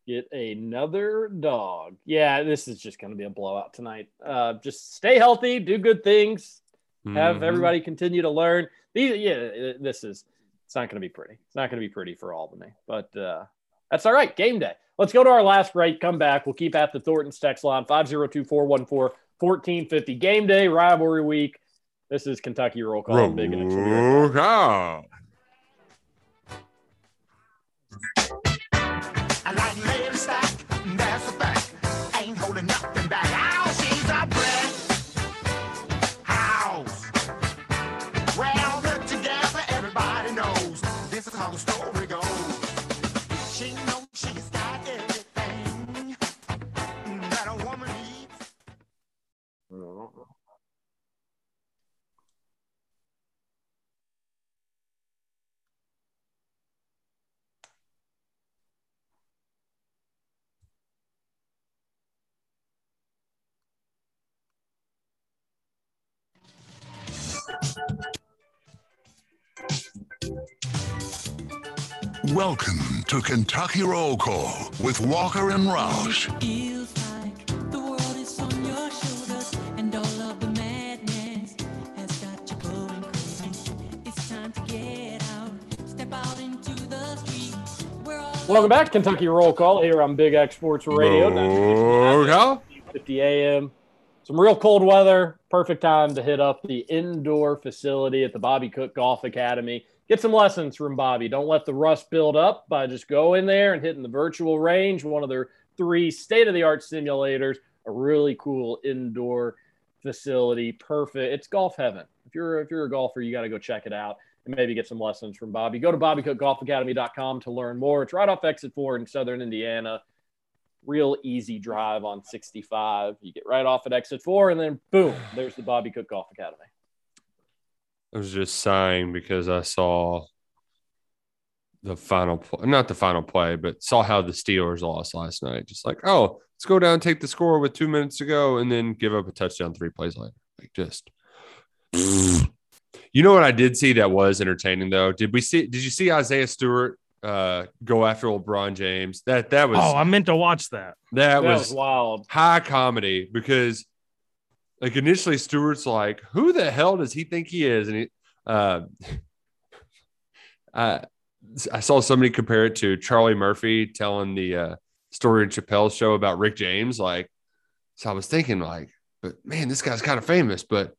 Get another dog. Yeah, this is just going to be a blowout tonight. Uh, just stay healthy, do good things, have Mhm. everybody continue to learn. These, yeah, this is. It's not going to be pretty. It's not going to be pretty for Albany, but uh, that's all right. Game day. Let's go to our last break. Come back. We'll keep at the Thornton's text line 502 414 1450. Game day, rivalry week. This is Kentucky roll call. Roll Big and Extra. Be right back. call. I like Lady Stack, that's a fact. Story goes. She knows she's got everything that a woman needs. Welcome to Kentucky Roll Call with Walker and Roush. Feels like the world is on your shoulders, and all of the madness has got you going crazy. It's time to get out, step out into the street. We're all Welcome back, Kentucky Roll Call here on Big X Sports Radio. Roll Call. 50 a.m. Some real cold weather. Perfect time to hit up the indoor facility at the Bobby Cook Golf Academy. Get some lessons from Bobby. Don't let the rust build up by just going there and hitting the virtual range, one of their three state of the art simulators, a really cool indoor facility. Perfect. It's golf heaven. If you're if you're a golfer, you got to go check it out and maybe get some lessons from Bobby. Go to bobbycookgolfacademy.com to learn more. It's right off exit 4 in southern Indiana real easy drive on 65. You get right off at exit four, and then boom, there's the Bobby Cook Golf Academy. I was just sighing because I saw the final play, not the final play, but saw how the Steelers lost last night. Just like, oh, let's go down, take the score with two minutes to go, and then give up a touchdown three plays later. Like, just. You know what I did see that was entertaining though? Did we see? Did you see Isaiah Stewart uh, go after LeBron James? That that was Oh, I meant to watch that. that, That was, was wild. high comedy because like initially Stewart's like, who the hell does he think he is? And he uh I I saw somebody compare it to Charlie Murphy telling the uh story in Chappelle's show about Rick James. Like, so I was thinking, like, but man, this guy's kind of famous, but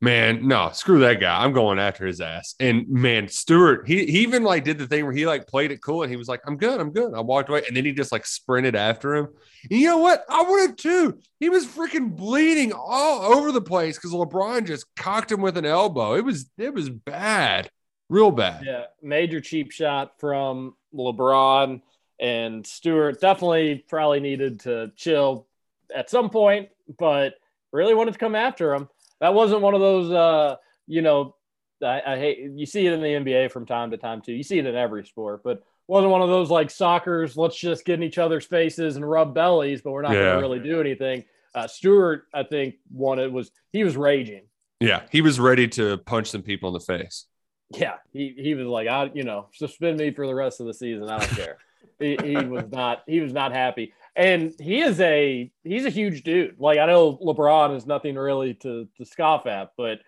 man, no, screw that guy. I'm going after his ass. And man, Stewart, he, he even like did the thing where he like played it cool and he was like, I'm good, I'm good. I walked away. And then he just like sprinted after him. And you know what? I would have too. He was freaking bleeding all over the place because LeBron just cocked him with an elbow. It was it was bad. Real bad. Yeah, major cheap shot from LeBron and Stewart. Definitely probably needed to chill at some point, but really wanted to come after him. That wasn't one of those, uh, you know, I, I hate you see it in the NBA from time to time too. You see it in every sport, but wasn't one of those like soccer's. Let's just get in each other's faces and rub bellies, but we're not Yeah. going to really do anything. Uh, Stewart, I think, wanted was he was raging. Yeah. He was ready to punch some people in the face. Yeah, he he was like, I you know, suspend me for the rest of the season. I don't care. he, he was not he was not happy, and he is a he's a huge dude. Like I know LeBron is nothing really to to scoff at, but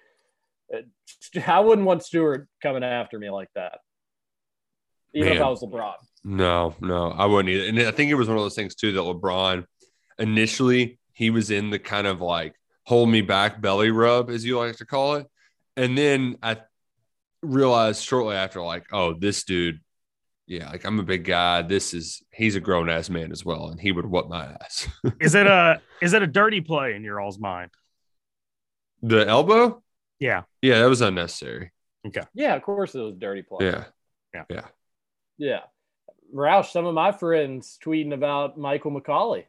uh, I wouldn't want Stewart coming after me like that, even if I was LeBron. No, no, I wouldn't either. And I think it was one of those things too that LeBron initially he was in the kind of like hold me back belly rub, as you like to call it. And then I realized shortly after, like, oh, this dude, yeah, like I'm a big guy. This is he's a grown ass man as well, and he would whoop my ass. Is it a is it a dirty play in your all's mind? the elbow, Yeah. yeah, that was unnecessary. Okay. Yeah, of course it was a dirty play. Yeah. Yeah. Yeah, yeah. Roush, some of my friends tweeting about Michael McCauley.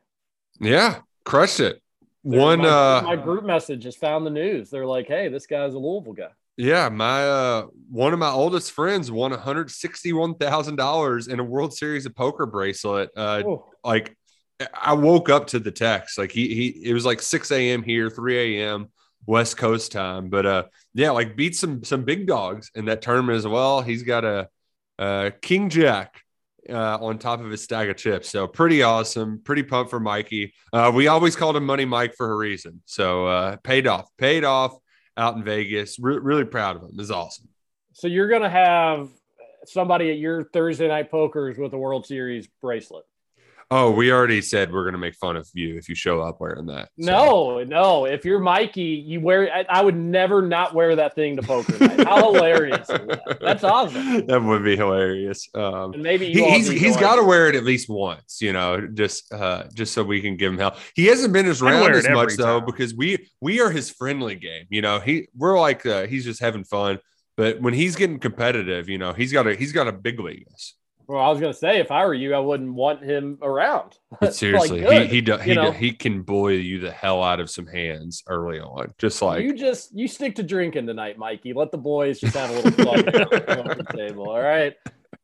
yeah, crushed it. They're- One, my, uh, my group message just found the news. They're like, "Hey, this guy's a Louisville guy." Yeah, my uh one of my oldest friends won $161,000 in a World Series of Poker bracelet. Uh Oh. like I woke up to the text. Like he he it was like 6 a.m. here, 3 a.m. West Coast time. But uh yeah, like beat some some big dogs in that tournament as well. He's got a uh King Jack uh, on top of his stack of chips. So pretty awesome, pretty pumped for Mikey. Uh, we always called him Money Mike for a reason. So uh, paid off, paid off out in Vegas. Re- really proud of him. It's awesome. So you're gonna have somebody at your Thursday night pokers with a World Series bracelet. Oh, we already said we're gonna make fun of you if you show up wearing that. So- No, no. If you're Mikey, you wear. I, I would never not wear that thing to poker night. How hilarious! That? That's awesome. that would be hilarious. Um, And maybe he, you all he's be he's going- got to wear it at least once, you know, just uh, just so we can give him help. He hasn't been as I'd around wear as much every though because we we are his friendly game. You know, he we're like uh, he's just having fun. But when he's getting competitive, you know, he's got a he's got a big league us. Well, I was gonna say if I were you, I wouldn't want him around. But seriously, good, he he do, he, you do- know? he can bully you the hell out of some hands early on. Just like you just you stick to drinking tonight, Mikey. Let the boys just have a little fun around the table. All right.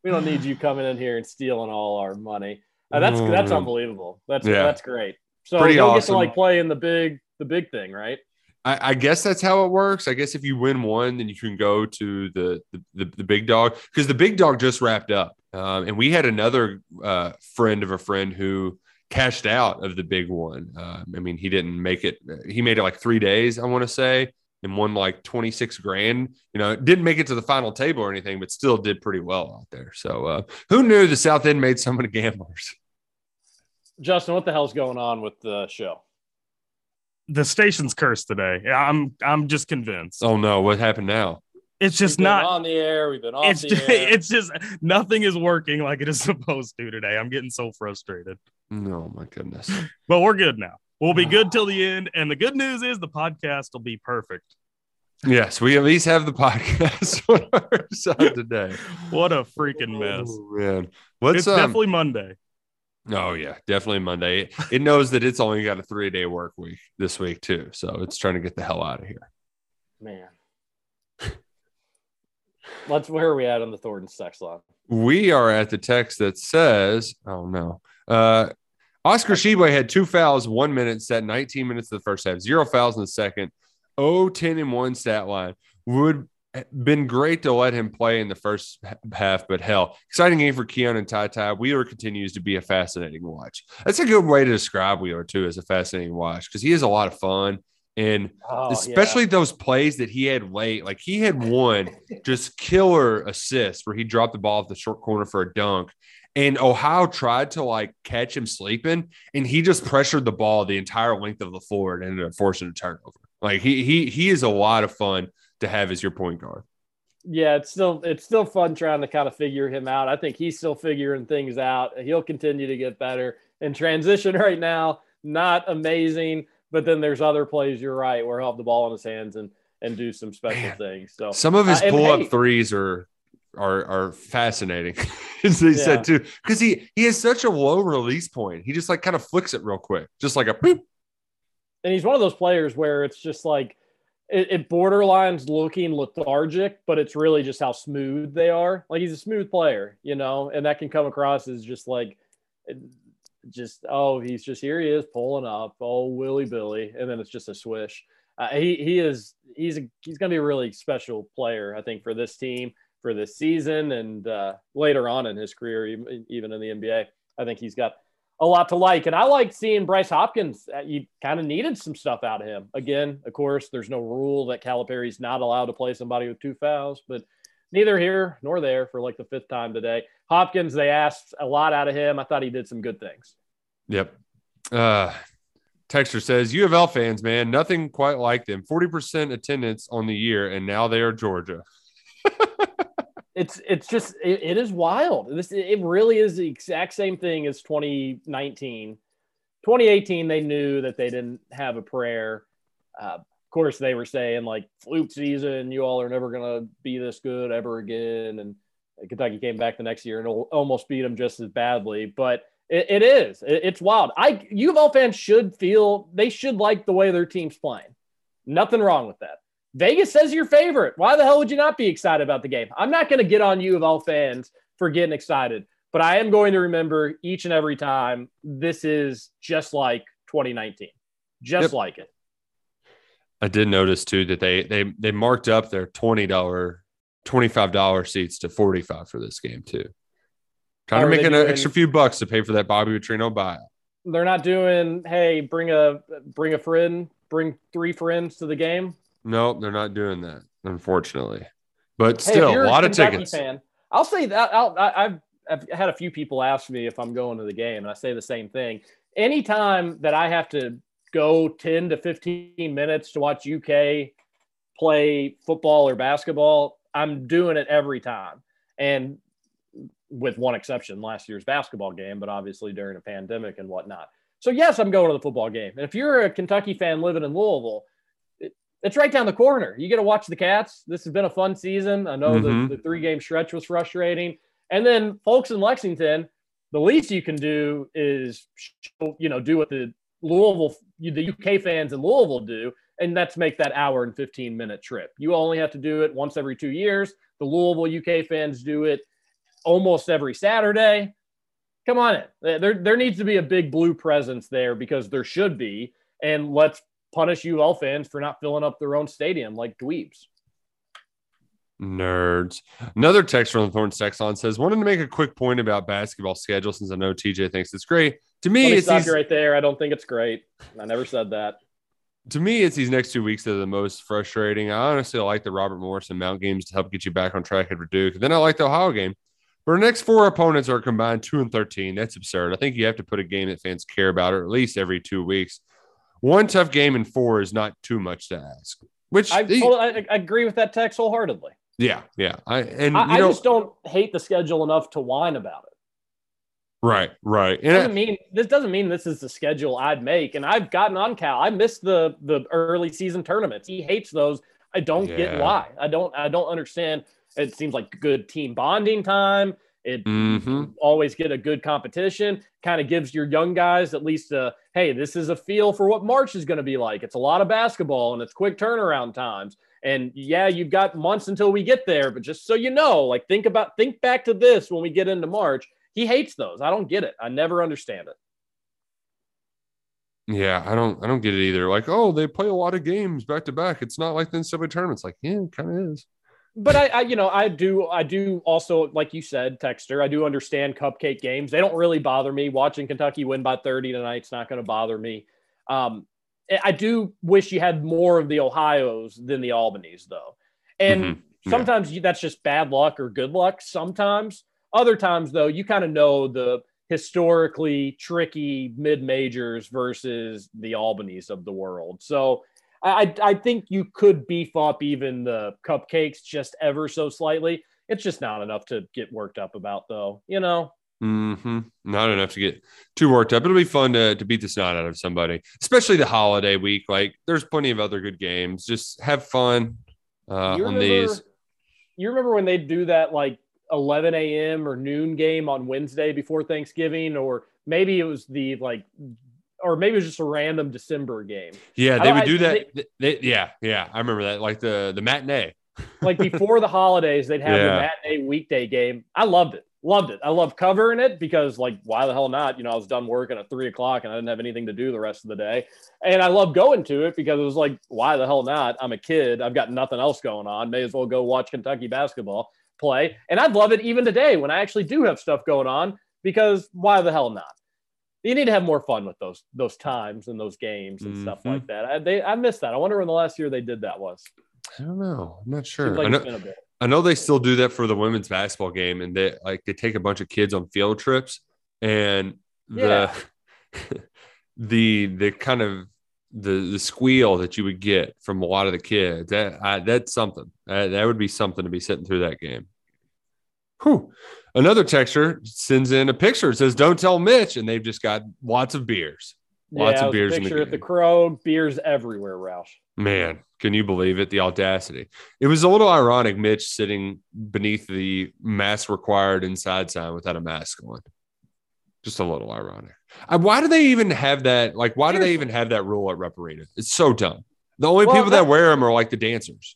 We don't need you coming in here and stealing all our money. Uh, that's that's Mm. unbelievable. That's Yeah. that's great. So Pretty you'll get to like play in the big the big thing, right? I, I guess that's how it works. I guess if you win one, then you can go to the the, the, the big dog because the big dog just wrapped up, um, and we had another uh, friend of a friend who cashed out of the big one. Um, I mean, he didn't make it. He made it like three days, I want to say, and won like twenty six grand. You know, didn't make it to the final table or anything, but still did pretty well out there. So, uh, who knew the South End made so many gamblers? Justin, what the hell's going on with the show? The station's cursed today. I'm I'm just convinced. Oh no, what happened now? It's just not. on the air. We've been off It's the just, air. it's just nothing is working like it is supposed to today. I'm getting so frustrated. No, my goodness. But we're good now. We'll be good till the end. And the good news is the podcast will be perfect. Yes, we at least have the podcast on our side today. What a freaking mess. Oh, man, what's it's um, definitely Monday. Oh yeah, definitely Monday. It, knows that it's only got a three day work week this week too, so it's trying to get the hell out of here. Man. Let's where are we at on the Thornton sex line? We are at the text that says, "Oh no." Uh, Oscar Tshiebwe had two fouls, one minute, set 19 minutes of the first half, zero fouls in the second, 0 10 and 1 stat line. Would been great to let him play in the first half, but hell, exciting game for Keion and TyTy. Wheeler continues to be a fascinating watch. That's a good way to describe Wheeler, too, as a fascinating watch because he is a lot of fun. And Oh, especially those plays that he had late. Like he had one just killer assist where he dropped the ball off the short corner for a dunk. And Ohio tried to like catch him sleeping, and he just pressured the ball the entire length of the floor and ended up forcing a turnover. Like he he he is a lot of fun to have as your point guard. yeah, it's still it's still fun trying to kind of figure him out. I think he's still figuring things out. He'll continue to get better. In transition right now, not amazing, but then there's other plays. You're right, where he'll have the ball in his hands and and do some special Man. things. So Some of his Uh, pull up hey- threes are are are fascinating, as they Yeah. said too, because he he has such a low release point. He just like kind of flicks it real quick, just like a boop. and he's one of those players where it's just like it, it borderlines looking lethargic, but it's really just how smooth they are. Like he's a smooth player, you know, and that can come across as just like just oh he's just here he is pulling up oh Willie Billy, and then it's just a swish. Uh, he he is he's a, he's gonna be a really special player I think for this team for this season and uh, later on in his career even in the NBA. I think he's got a lot to like. And I like seeing Bryce Hopkins. Uh, You kind of needed some stuff out of him. Again, of course, there's no rule that Calipari's not allowed to play somebody with two fouls, but neither here nor there for like the fifth time today. Hopkins, they asked a lot out of him. I thought he did some good things. Yep. Uh, Texter says, U of L fans, man, nothing quite like them. 40% attendance on the year, and now they are Georgia. It's it's just it, it is wild. This it really is the exact same thing as 2019. 2018, they knew that they didn't have a prayer. Uh, of course, they were saying like fluke season. You all are never gonna be this good ever again. And Kentucky came back the next year and almost beat them just as badly. But it, it is It- it's wild. I U of L fans should feel they should like the way their team's playing. Nothing wrong with that. Vegas says your favorite. Why the hell would you not be excited about the game? I'm not going to get on you of all fans for getting excited, but I am going to remember each and every time this is just like 2019, just Yep. like it. I did notice too that they they they marked up their twenty dollar, twenty five dollar seats to forty five for this game too. Trying to make an doing- extra few bucks to pay for that Bobby Petrino buyout. They're not doing, hey, bring a bring a friend, bring three friends to the game. No, they're not doing that, unfortunately. But Hey, still, a lot of tickets. Fan, I'll say that I'll, I, I've, I've had a few people ask me if I'm going to the game, and I say the same thing. Anytime that I have to go 10 to 15 minutes to watch UK play football or basketball, I'm doing it every time. And with one exception, last year's basketball game, but obviously during a pandemic and whatnot. So, yes, I'm going to the football game. And if you're a Kentucky fan living in Louisville, it's right down the corner. You get to watch the Cats. This has been a fun season. I know Mhm. the, the three game stretch was frustrating. And then, folks in Lexington, the least you can do is, you know, do what the Louisville, the UK fans in Louisville do, and that's make that hour and 15 minute trip. You only have to do it once every two years. The Louisville UK fans do it almost every Saturday. Come on in. There, there needs to be a big blue presence there because there should be. And let's punish UL fans for not filling up their own stadium like dweebs. Nerds. Another text from the Thorns text on says, wanted to make a quick point about basketball schedule since I know TJ thinks it's great. To me, me it's these, right there. I don't think it's great. I never said that. to me, it's these next two weeks that are the most frustrating. I honestly like the Robert Morris and Mount games to help get you back on track at Duke. Then I like the Ohio game. But our next four opponents are combined two and thirteen. That's absurd. I think you have to put a game that fans care about, or at least every two weeks. One tough game in four is not too much to ask. Which I, I, I agree with that text wholeheartedly. yeah, yeah. I and I, I just don't hate the schedule enough to whine about it. right, right. And doesn't I- mean this doesn't mean this is the schedule I'd make. And I've gotten on Cal. I missed the the early season tournaments. He hates those. I don't Yeah. get why. I don't I don't understand. It seems like good team bonding time. It Mhm. always get a good competition. Kind of gives your young guys at least a hey, this is a feel for what March is going to be like. It's a lot of basketball and it's quick turnaround times. And yeah, you've got months until we get there, but just so you know, like think about think back to this when we get into March. He hates those. I don't get it. I never understand it. Yeah, I don't I don't get it either. Like, oh, they play a lot of games back to back. It's not like the NCAA tournaments. Like, yeah, it kind of is. But I, I, you know, I do, I do also, like you said, Texter, I do understand cupcake games. They don't really bother me. Watching Kentucky win by 30 tonight's not going to bother me. Um, I- do wish you had more of the Ohio's than the Albany's, though. And Mhm. Yeah. sometimes you, that's just bad luck or good luck. Sometimes, other times, though, you kind of know the historically tricky mid majors versus the Albany's of the world. So I, I think you could beef up even the cupcakes just ever so slightly. It's just not enough to get worked up about, though. You know, hmm Not enough to get too worked up. It'll be fun to, to beat the snot out of somebody, especially the holiday week. Like, there's plenty of other good games. Just have fun uh, you on these. you remember when they do that like 11 a.m. or noon game on Wednesday before Thanksgiving, or maybe it was the like, or maybe it was just a random December game. Yeah, they would I- do that. They- they- yeah, yeah, I remember that. Like the the matinee. like before the holidays, they'd have Yeah. the matinee weekday game. I loved it. Loved it. I love covering it because, like, why the hell not? You know, I was done working at three o'clock and I didn't have anything to do the rest of the day. And I love going to it because it was like, why the hell not? I'm a kid. I've got nothing else going on. May as well go watch Kentucky basketball play. And I'd love it even today when I actually do have stuff going on because why the hell not? You need to have more fun with those those times and those games and stuff Mhm. like that. I, they, I missed that. I wonder when the last year they did that was. I don't know. I'm not sure. Like I know, it's been a bit. I know they still do that for the women's basketball game, and they like they take a bunch of kids on field trips, and the the the kind of the the squeal that you would get from a lot of the kids that I, that's something that, that would be something to be sitting through that game. Whew. Another texture sends in a picture. It says, "Don't tell Mitch," and they've just got lots of beers. Lots yeah, of beers the picture at the game. Crow. Beers everywhere, Roush. Man, can you believe it? The audacity. It was a little ironic, Mitch sitting beneath the mask required inside sign without a mask on. Just a little ironic. Uh, why do they even have that? Like, why do they even have that rule at Rupp Arena? It's so dumb. The only Well, people that- wear them are like the dancers.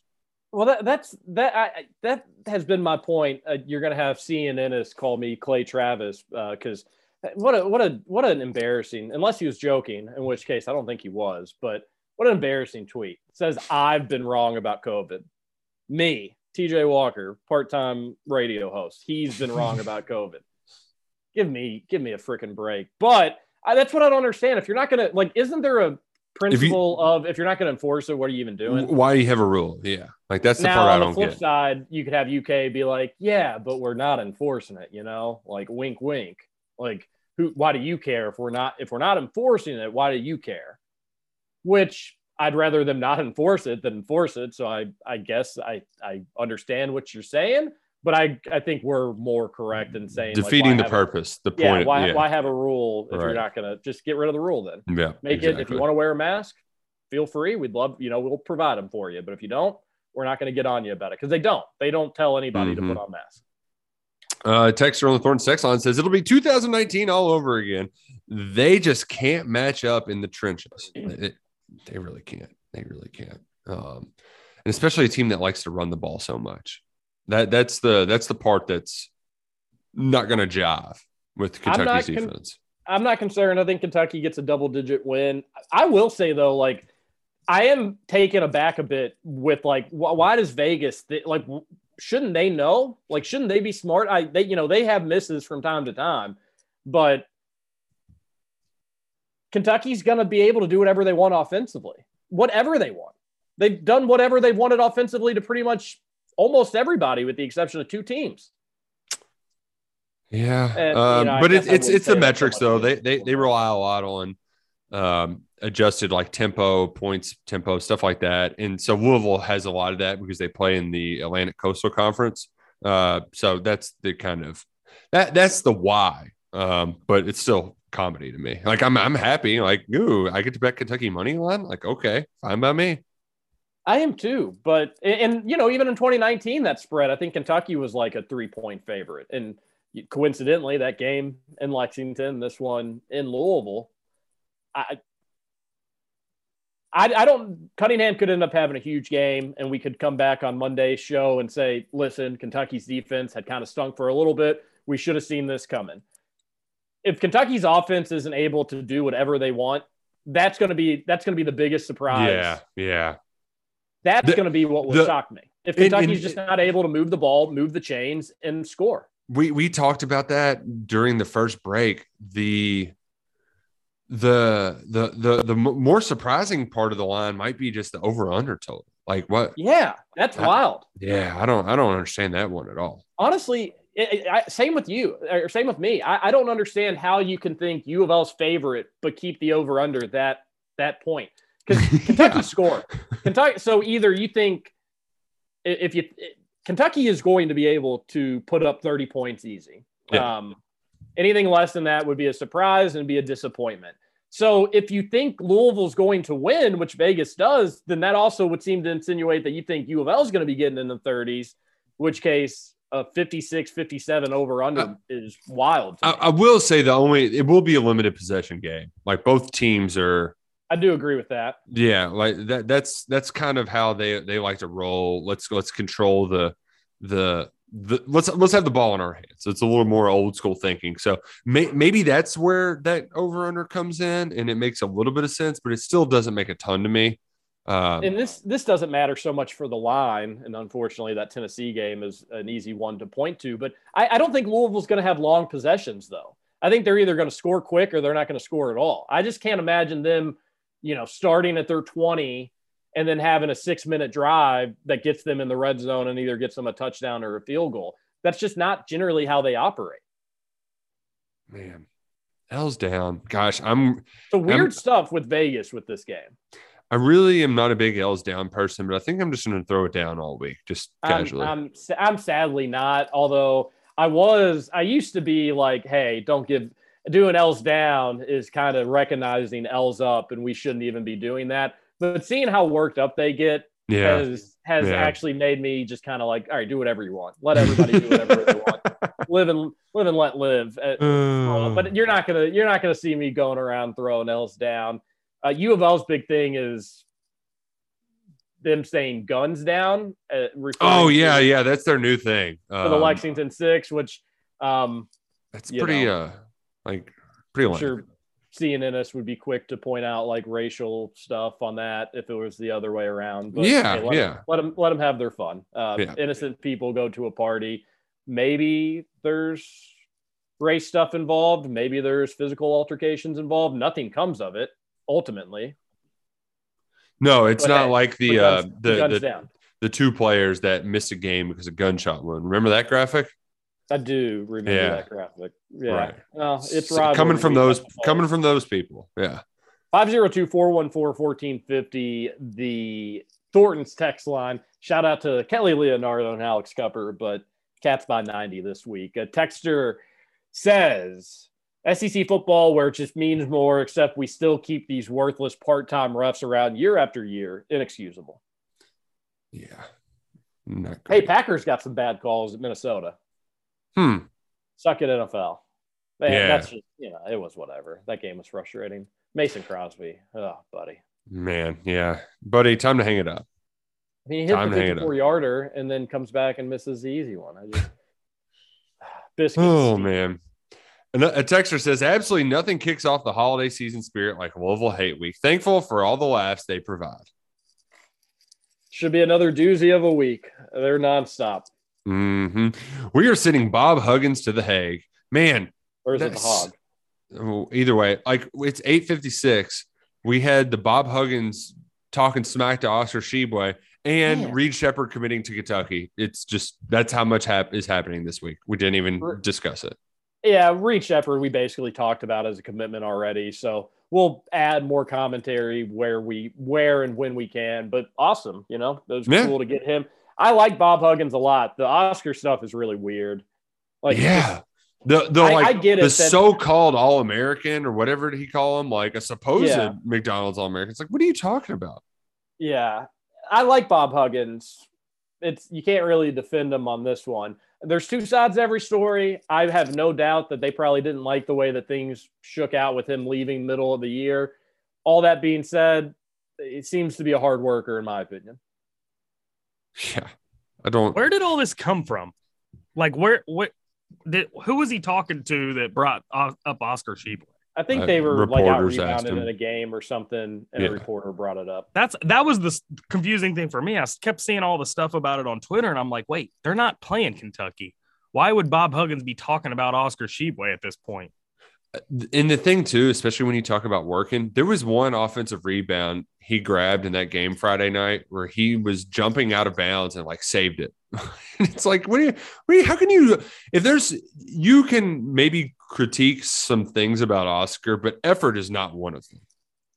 Well, that, that's that. I, that has been my point. Uh, you're going to have CNN call me Clay Travis because what a what a what an embarrassing. Unless he was joking, in which case I don't think he was. But what an embarrassing tweet. It says I've been wrong about COVID. Me, TJ Walker, part-time radio host. He's been wrong about COVID. Give me give me a freaking break. But I, that's what I don't understand. If you're not going to like, isn't there a principle of if you're not going to enforce it, what are you even doing? Why do you have a rule? Yeah, like that's the now part I on the don't flip get. side, you could have UK be like, yeah, but we're not enforcing it. You know, like wink, wink. Like, who? Why do you care if we're not if we're not enforcing it? Why do you care? Which I'd rather them not enforce it than enforce it. So I I guess I I understand what you're saying, but I I think we're more correct in saying Defeating why the have a- purpose, the yeah, point. why yeah, why have a rule if Right. you're not gonna just get rid of the rule then? yeah, Make it if you want to wear a mask, feel free. We'd love, you know, we'll provide them for you. But if you don't, we're not going to get on you about it because they don't. They don't tell anybody Mhm. to put on masks. Uh, texter on the Thorn sex line says it'll be 2019 all over again. They just can't match up in the trenches. It- they really can't. They really can't. Um, and especially a team that likes to run the ball so much. That that's the that's the part that's not going to jive with I'm Kentucky's con- defense. I'm not concerned. I think Kentucky gets a double digit win. I will say though, like I am taken aback a bit with like wh- why does Vegas th- like w- shouldn't they know like shouldn't they be smart I they you know they have misses from time to time but Kentucky's going to be able to do whatever they want offensively whatever they want they've done whatever they've wanted offensively to pretty much almost everybody with the exception of two teams Yeah, And, you um, know, but it's it's it's the metrics though. They they they rely a lot on um, adjusted like tempo, points, tempo, stuff like that. And so Louisville has a lot of that because they play in the Atlantic Coastal Conference. Uh, so that's the kind of that that's the why. Um, but it's still comedy to me. Like I'm I'm happy. Like ooh, I get to bet Kentucky money line. Like okay, fine by me. I am too, but and, you know, even in 2019, that spread, I think Kentucky was like a three point favorite, and coincidentally, that game in Lexington, this one in Louisville, I, I, I don't. Cunningham could end up having a huge game, and we could come back on Monday's show and say, "Listen, Kentucky's defense had kind of stunk for a little bit. We should have seen this coming." If Kentucky's offense isn't able to do whatever they want, that's going to be that's going to be the biggest surprise. Yeah, yeah. That's The- going to be what will the- shock me. If Kentucky's and- just not able to move the ball, move the chains, and score. we we talked about that during the first break the the the the the more surprising part of the line might be just the over under total like what Yeah, that's I- wild. yeah i don't i don't understand that one at all Honestly, it, I, same with you, or same with me. I, I don't understand how you can think U of L's favorite, but keep the over under that that point because Kentucky Yeah. scored. Kentucky. So either you think if you Kentucky is going to be able to put up 30 points easy. Yeah. Um, anything less than that would be a surprise and be a disappointment. So if you think Louisville's going to win, which Vegas does, then that also would seem to insinuate that you think U of L is going to be getting in the 30s, which case a 56 57 over under Uh, is wild. I. I will say the only it will be a limited possession game like both teams are I do agree with that. yeah like that that's that's kind of how they they like to roll let's let's control the the the let's let's have the ball in our hands it's a little more old school thinking so may, maybe that's where that over under comes in and it makes a little bit of sense but it still doesn't make a ton to me um, and this this doesn't matter so much for the line, and unfortunately, that Tennessee game is an easy one to point to. But I, I don't think Louisville's going to have long possessions, though. I think they're either going to score quick or they're not going to score at all. I just can't imagine them, you know, starting at their twenty and then having a six minute drive that gets them in the red zone and either gets them a touchdown or a field goal. That's just not generally how they operate. man l's down gosh i'm the weird I'm- stuff with Vegas with this game. i really am not a big l's down person but i think i'm just going to throw it down all week just I'm, casually I'm, I'm sadly not. Although I was, I used to be like, hey, don't give doing L's down is kind of recognizing L's up, and we shouldn't even be doing that. But seeing how worked up they get yeah has has Yeah. actually made me just kind of like, all right, do whatever you want. Let everybody do whatever they want. Live and live and let live. Uh, Uh, but you're not gonna you're not gonna see me going around throwing L's down. Uh, U of L's big thing is them saying guns down. Uh, oh yeah yeah that's their new thing for the Um, Lexington Six, which um, That's pretty know. uh like pretty I'm lame. sure CNNS would be quick to point out like racial stuff on that if it was the other way around. But Yeah, let yeah. Them, let them let them have their fun. Uh, Yeah. Innocent people go to a party. Maybe there's race stuff involved. Maybe there's physical altercations involved. Nothing comes of it ultimately. No, it's But not hey, like the uh guns- the the, the two players that missed a game because of gunshot wound. Remember that graphic? I do remember Yeah. that graphic. Yeah. Right. Well, it's So coming from those coming from those people. Yeah. 502-414-1450, the Thornton's text line. Shout out to Kelly Leonardo and Alex Cupper, but Cats by 90 this week. A texter says SEC football, where it just means more, except we still keep these worthless part-time refs around year after year. Inexcusable. Yeah. Hey. Packers got some bad calls at Minnesota. Hmm. Suck it, NFL. Man, Yeah. that's just, you know, it was whatever. That game was frustrating. Mason Crosby. Oh, buddy. Man, yeah. Buddy, time to hang it up. I mean, he hit Time the to hang it 54 yarder and then comes back and misses the easy one. I just biscuits. Oh man. And a a texter says absolutely nothing kicks off the holiday season spirit like Louisville Hate Week. Thankful for all the laughs they provide. Should be another doozy of a week. They're nonstop. Hmm We are sending Bob Huggins to the Hague. Man, Or is it the hog? oh, either way, like it's 856. We had the Bob Huggins talking smack to Oscar Tshiebwe and Yeah. Reed Sheppard committing to Kentucky. It's just that's how much hap- is happening this week. We didn't even R- discuss it. Yeah, Reed Sheppard, we basically talked about as a commitment already. So we'll add more commentary where we where and when we can. But awesome, you know, it was Yeah. cool to get him. I like Bob Huggins a lot. The Oscar stuff is really weird. Like yeah. The the I- like I get it the that- so-called all-American or whatever he call him, like a supposed Yeah. McDonald's all-American. It's like, what are you talking about? Yeah, I like Bob Huggins. It's you can't really defend him on this one. There's two sides to every story. I have no doubt that they probably didn't like the way that things shook out with him leaving middle of the year. All that being said, it seems to be a hard worker in my opinion. Yeah. I don't Where did all this come from? Like, where, what, did, who was he talking to that brought o- up Oscar Sheep? I think Uh, they were like out reporters asked rebounded in a game or something, and Yeah. a reporter brought it up. That's that was the confusing thing for me. I kept seeing all the stuff about it on Twitter, and I'm like, wait, they're not playing Kentucky. Why would Bob Huggins be talking about Oscar Tshiebwe at this point? And the thing too, especially when you talk about working, there was one offensive rebound he grabbed in that game Friday night where he was jumping out of bounds and like saved it. it's like, what do you, what do you, how can you, if there's, you can maybe critique some things about Oscar, but effort is not one of them.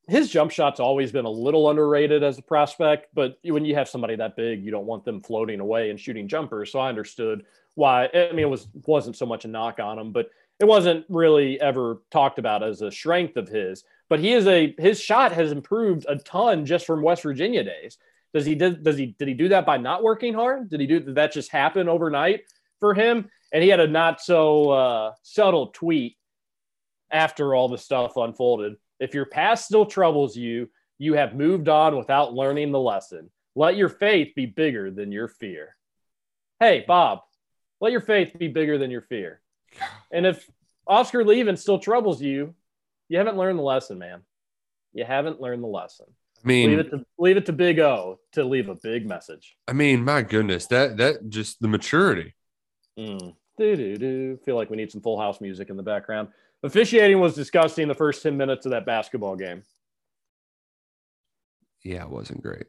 his jump shot's always been a little underrated as a prospect, but when you have somebody that big, you don't want them floating away and shooting jumpers. So I understood why. I mean, it was wasn't so much a knock on him, but it wasn't really ever talked about as a strength of his. But he is a his shot has improved a ton just from West Virginia days. Does he did does he did he do that by not working hard? Did he do did that just happen overnight for him? And he had a not so uh, subtle tweet after all the stuff unfolded. If your past still troubles you, you have moved on without learning the lesson. Let your faith be bigger than your fear. Hey, Bob, let your faith be bigger than your fear. And if Oscar leaving still troubles you, you haven't learned the lesson, man. You haven't learned the lesson. I mean, Leave it to leave it to Big O to leave a big message. I mean, my goodness, that, that just the maturity. Mm. Do-do-do. Feel like we need some full house music in the background. Officiating was disgusting the first 10 minutes of that basketball game. Yeah, it wasn't great.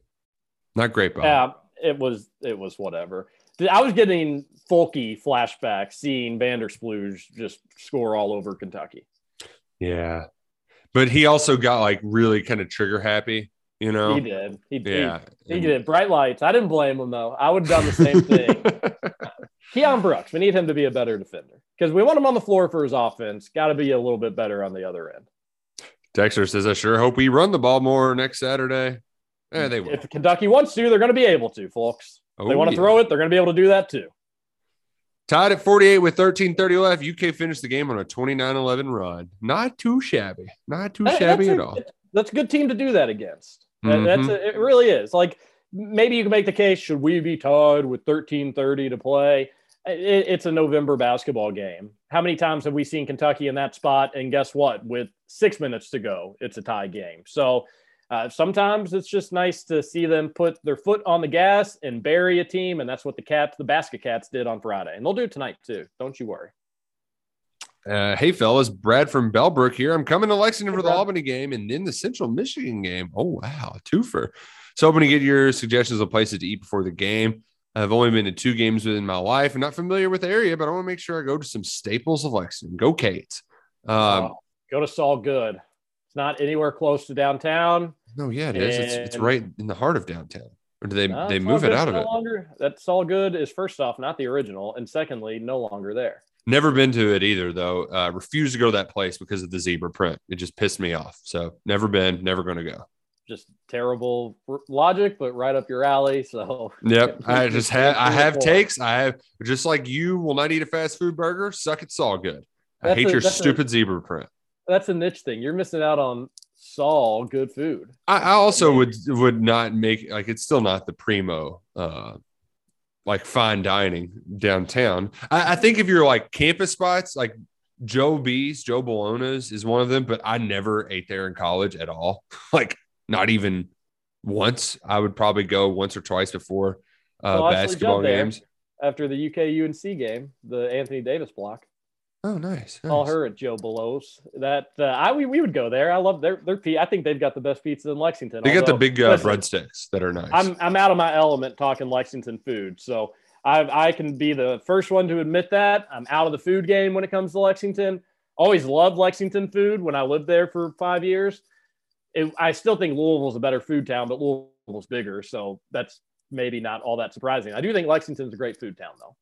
Not great, Bob. Yeah, it was it was whatever. I was getting folky flashbacks seeing Vandersplooge just score all over Kentucky. Yeah. But he also got like really kind of trigger happy, you know? He did. He did. Yeah. He, did. Bright lights. I didn't blame him though. I would have done the same thing. Keion Brooks. We need him to be a better defender because we want him on the floor for his offense. Got to be a little bit better on the other end. Dexter says, I sure hope we run the ball more next Saturday. Yeah, they will. If Kentucky wants to, they're going to be able to, folks. If they Oh, want to yeah. throw it, they're going to be able to do that too. Tied at 48 with 13 30 left. UK finished the game on a 29 11 run. Not too shabby. Not too That- shabby at a- all. That's a good team to do that against. That- mm-hmm. That's a, it really is. Like maybe you can make the case: should we be tied with thirteen thirty to play? It, it's a November basketball game. How many times have we seen Kentucky in that spot? And guess what? With six minutes to go, it's a tie game. So uh, sometimes it's just nice to see them put their foot on the gas and bury a team, and that's what the cats, the basket cats, did on Friday, and they'll do it tonight too. Don't you worry. Uh, hey, fellas, Brad from Bellbrook here. I'm coming to Lexington Hey, for the Brad. Albany game and then the Central Michigan game. Oh, wow. Twofer. So, hoping to get your suggestions of places to eat before the game. I've only been to two games within my life. I'm not familiar with the area, but I want to make sure I go to some staples of Lexington. Go, Kate. Um, Oh, go to Saul Good. It's not anywhere close to downtown. no, yeah, it is. It's, it's right in the heart of downtown. Or do they, No, they move it out of no it? Longer, that's all good. Is first off not the original, and secondly, no longer there. Never been to it either, though. Uh, refused to go to that place because of the zebra print. It just pissed me off. So, never been, never going to go. Just terrible r- logic, but right up your alley. So Yep. I just have I have takes. I have just like you will not eat a fast food burger. Suck it's all good. I That's hate a- your that's a- stupid zebra print. That's a niche thing. You're missing out on Saul good food. I, I also would would not make like it's still not the primo uh like fine dining downtown. I, I think if you're like campus spots like Joe B's, Joe Bologna's is one of them, but I never ate there in college at all. Like not even once. I would probably go once or twice before uh, Well, basketball games. After the UK UNC game, the Anthony Davis block. Oh, nice. Call nice. her at Joe Belos. That uh, I we, we would go there. I love their their pi- I think they've got the best pizza in Lexington. They got the big uh, listen, breadsticks that are nice. I'm I'm out of my element talking Lexington food. So I I can be the first one to admit that I'm out of the food game when it comes to Lexington. Always loved Lexington food when I lived there for five years. It, I still think Louisville's a better food town, but Louisville's bigger, so that's maybe not all that surprising. I do think Lexington's a great food town, though.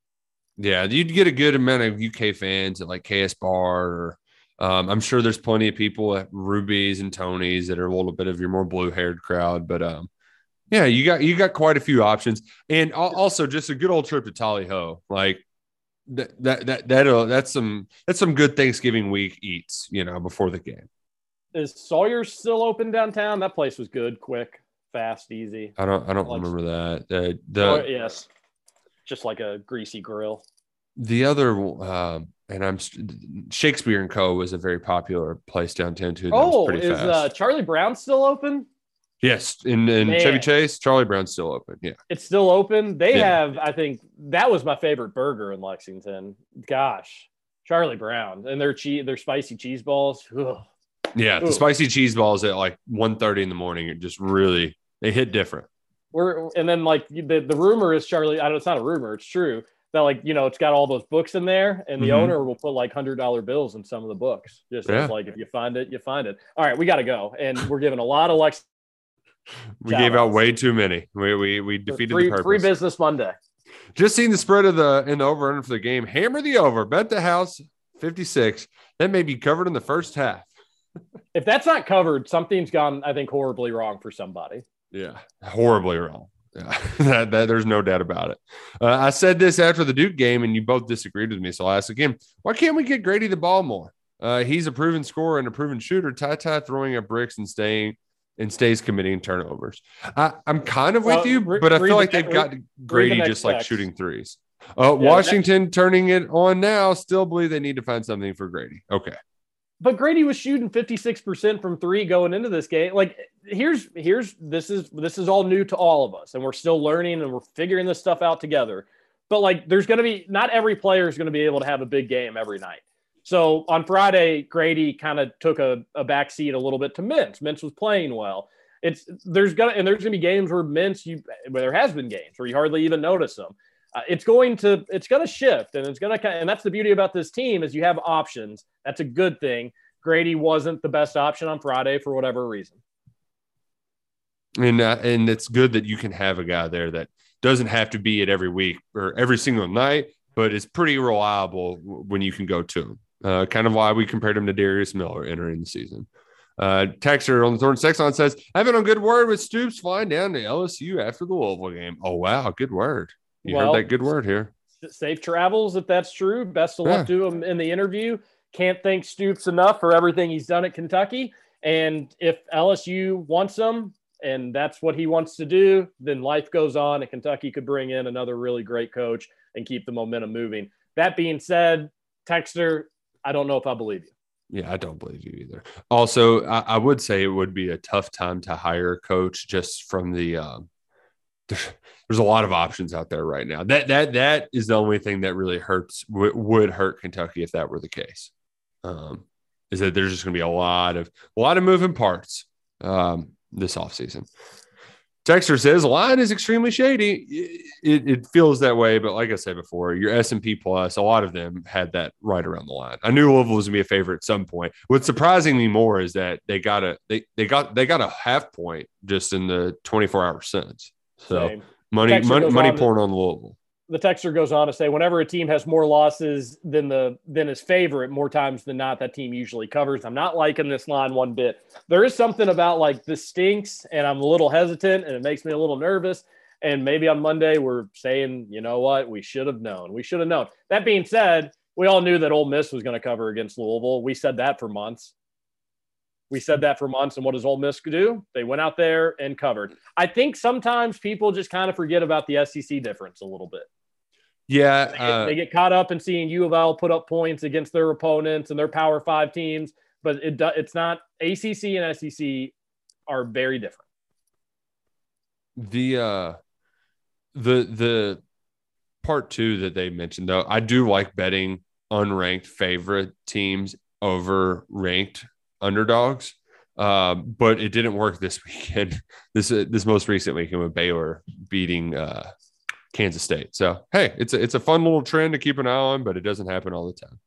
Yeah, you'd get a good amount of UK fans at like KS Bar. Or, um, I'm sure there's plenty of people at Ruby's and Tony's that are a little bit of your more blue haired crowd. But um, yeah, you got you got quite a few options, and also just a good old trip to Tolly-Ho. Like that that that that uh, that's some that's some good Thanksgiving week eats. You know, before the game. Is Sawyer still open downtown? That place was good, quick, fast, easy. I don't I don't Like- remember that. The the yes, just like a greasy grill. the other um, and I'm Shakespeare and Co was a very popular place downtown too. Oh, is uh, Charlie Brown still open? Yes, in, in Chevy Chase, Charlie Brown's still open. Yeah. It's still open. They Yeah. have, I think, that was my favorite burger in Lexington. Gosh, Charlie Brown and their cheese, their spicy cheese balls. Ugh. Yeah. The Ooh. spicy cheese balls at like 1.30 in the morning, it just really they hit different. We're and then like the the rumor is Charlie. I don't it's not a rumor. It's true that like you know it's got all those books in there, and the Mhm. owner will put like hundred dollar bills in some of the books. Just Yeah. like if you find it, you find it. All right, we got to go, and we're giving a lot of Lex We gave out way too many. We we, we defeated free, the purpose. free business Monday. Just seen the spread of the in the over under for the game. Hammer the over. Bet the house 56. That may be covered in the first half. If that's not covered, something's gone. I think horribly wrong for somebody. Yeah, horribly wrong. Yeah, that, that there's no doubt about it. Uh, I said this after the Duke game, and you both disagreed with me. So I'll ask again: Why can't we get Grady the ball more? Uh, he's a proven scorer and a proven shooter. TyTy throwing up bricks and staying and stays committing turnovers. I, I'm kind of with Well, you, but I feel the like they've got Grady next just like text. shooting threes. Uh, Yeah, Washington turning it on now. Still believe they need to find something for Grady. Okay. But Grady was shooting 56% from three going into this game. Like here's here's this is this is all new to all of us and we're still learning and we're figuring this stuff out together. But like there's going to be not every player is going to be able to have a big game every night. So on Friday, Grady kind of took a, a back seat a little bit to Mintz. Mintz was playing well. It's there's gonna and there's gonna be games where Mintz you where there has been games where you hardly even notice them. Uh, it's going to it's going to shift and it's going to and that's the beauty about this team is you have options. That's a good thing. Grady wasn't the best option on Friday for whatever reason. and uh, and it's good that you can have a guy there that doesn't have to be it every week or every single night, but is pretty reliable when you can go to him. Uh, kind of why we compared him to Darius Miller entering the season. Uh, Texter on the Thornton's text says, "I've been on good word with Stoops flying down to LSU after the Louisville game." Oh wow, good word. You Well, heard that good word here. Safe travels if that's true. Best of Yeah. luck to him in the interview. Can't thank Stoops enough for everything he's done at Kentucky. And if LSU wants him and that's what he wants to do, then life goes on and Kentucky could bring in another really great coach and keep the momentum moving. That being said, Texter, I don't know if I believe you. Yeah, I don't believe you either. Also, I, I would say it would be a tough time to hire a coach just from the. Um, there's, a lot of options out there right now. That that that is the only thing that really hurts w- would hurt Kentucky if that were the case. Um, is that there's just going to be a lot of a lot of moving parts um, this offseason. Texter says line is extremely shady. It, it feels that way, but like I said before, your S and P plus, a lot of them had that right around the line. I knew Louisville was gonna be a favorite at some point. What's surprising me more is that they got a they they got they got a half point just in the 24 hours since. So Same. Money money, money pouring on Louisville. the texter goes on to say whenever a team has more losses than the than his favorite more times than not that team usually covers i'm not liking this line one bit there is something about like this stinks and i'm a little hesitant and it makes me a little nervous and maybe on monday we're saying you know what we should have known we should have known that being said we all knew that Ole Miss was going to cover against Louisville. We said that for months. We said that for months. And what does Ole Miss do? They went out there and covered. I think sometimes people just kind of forget about the SEC difference a little bit. Yeah, They get, uh, they get caught up in seeing U of L put up points against their opponents and their Power Five teams, but it it's not ACC and SEC are very different. the uh the the part two that they mentioned though i do like betting unranked favorite teams over ranked underdogs. Um but it didn't work this weekend. This uh, this most recent weekend with baylor beating uh kansas state. So hey it's a, it's a fun little trend to keep an eye on but it doesn't happen all the time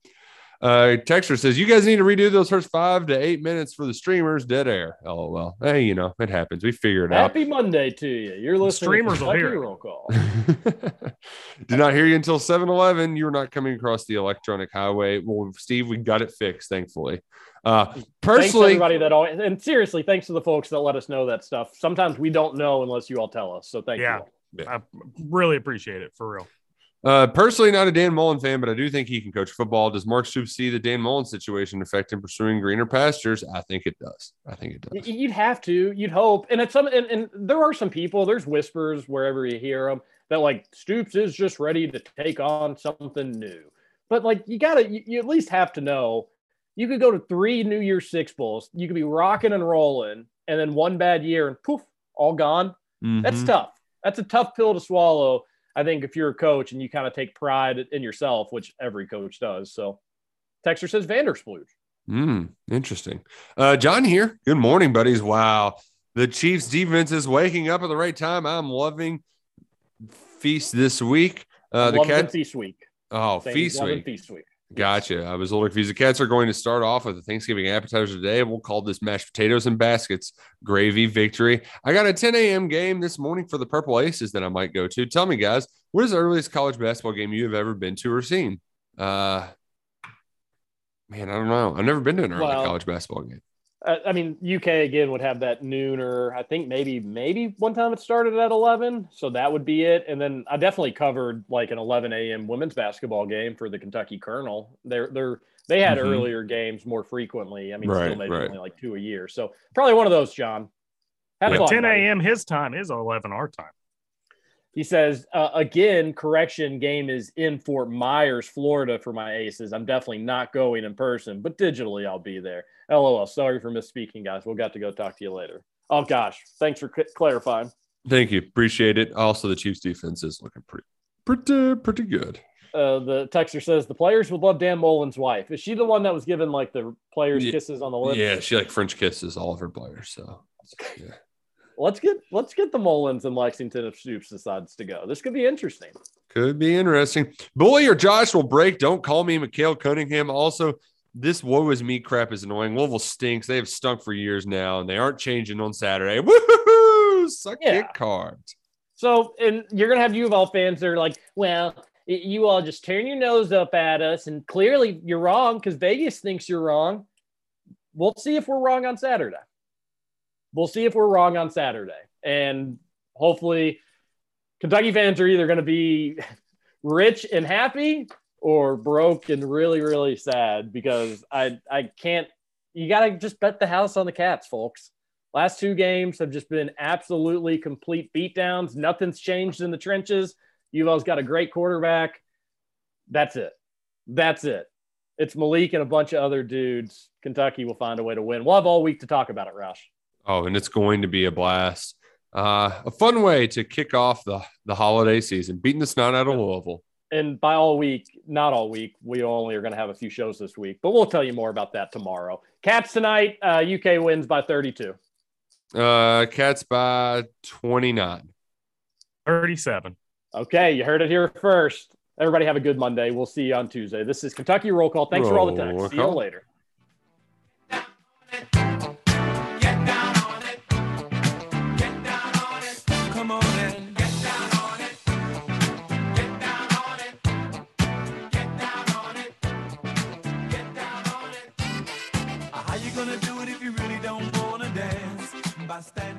uh, Texter says you guys need to redo those first five to eight minutes for the streamers. Dead air. Oh well, hey, you know it happens. We figure it out. Happy Monday to you. You're listening streamers to will hear Roll Call. Did not hear you until 7 Eleven. You were not coming across the electronic highway. Well, Steve, we got it fixed, thankfully. Uh, Thanks personally, everybody that always and seriously, thanks to the folks that let us know that stuff. Sometimes we don't know unless you all tell us. So thank Yeah. you. I really appreciate it for real. Uh, personally, not a Dan Mullen fan, but I do think he can coach football. Does Mark Stoops see the Dan Mullen situation affect him pursuing greener pastures? I think it does. I think it does. You'd have to, you'd hope, and it's some, and, and there are some people. There's whispers wherever you hear them that like Stoops is just ready to take on something new. But like you gotta, you, you at least have to know. You could go to three New Year's Six bowls. You could be rocking and rolling, and then one bad year and poof, all gone. That's Mhm. tough. That's a tough pill to swallow. I think if you're a coach and you kind of take pride in yourself, which every coach does. So, Texter says Vandersplooge. Mm, interesting. Uh, John here. Good morning, buddies. Wow. The Chiefs defense is waking up at the right time. I'm loving feast this week. Uh, the cat. Feast Week. Oh, feast week. Feast Week. Gotcha. I was a little confused. The cats are going to start off with a Thanksgiving appetizer today. We'll call this mashed potatoes and baskets gravy victory. I got a 10 a.m. game this morning for the Purple Aces that I might go to. Tell me, guys, what is the earliest college basketball game you have ever been to or seen? Uh, man, I don't know. I've never been to an early Well, college basketball game. I mean, UK again would have that noon, or I think maybe maybe one time it started at eleven, so that would be it. And then I definitely covered like an eleven a.m. women's basketball game for the Kentucky Kernel. They're they're they had Mhm. earlier games more frequently. I mean, Right, still maybe right. only like two a year. So probably one of those, John. Have Yeah. fun, 10 a.m. his time is 11 our time. He says, uh, again, correction game is in Fort Myers, Florida for my aces. I'm definitely not going in person, but digitally I'll be there. LOL. Sorry for misspeaking, guys. We'll got to go talk to you later. Oh, gosh. Thanks for cl- clarifying. Thank you. Appreciate it. Also, the Chiefs defense is looking pretty, pretty, pretty good. Uh, the texter says the players would love Dan Mullen's wife. Is she the one that was given like the players' Yeah. kisses on the lips? Yeah, she like French kisses all of her players. So, yeah. Let's get let's get the Mullens in Lexington if Stoops decides to go. This could be interesting. Could be interesting. Bully or Josh will break. Don't call me Mikhail Cunningham. Also, this woe is me crap is annoying. Louisville stinks. They have stunk for years now, and they aren't changing on Saturday. Woohoo! Suck Yeah. it cards. So, and you're gonna have U of L fans that are like, well, you all just turn your nose up at us, and clearly you're wrong because Vegas thinks you're wrong. We'll see if we're wrong on Saturday. We'll see if we're wrong on Saturday, and hopefully, Kentucky fans are either going to be rich and happy or broke and really, really sad because I I can't. You got to just bet the house on the Cats, folks. Last two games have just been absolutely complete beatdowns. Nothing's changed in the trenches. UVL's got a great quarterback. That's it. That's it. It's Malik and a bunch of other dudes. Kentucky will find a way to win. We'll have all week to talk about it, Roush. Oh, and it's going to be a blast. Uh, a fun way to kick off the, the holiday season, beating the snot out of Louisville. And by all week, not all week, we only are going to have a few shows this week, but we'll tell you more about that tomorrow. Cats tonight, uh, UK wins by 32. Uh, Cats by 29. 37. Okay, you heard it here first. Everybody have a good Monday. We'll see you on Tuesday. This is Kentucky Roll Call. Thanks for all the time. See you later. It.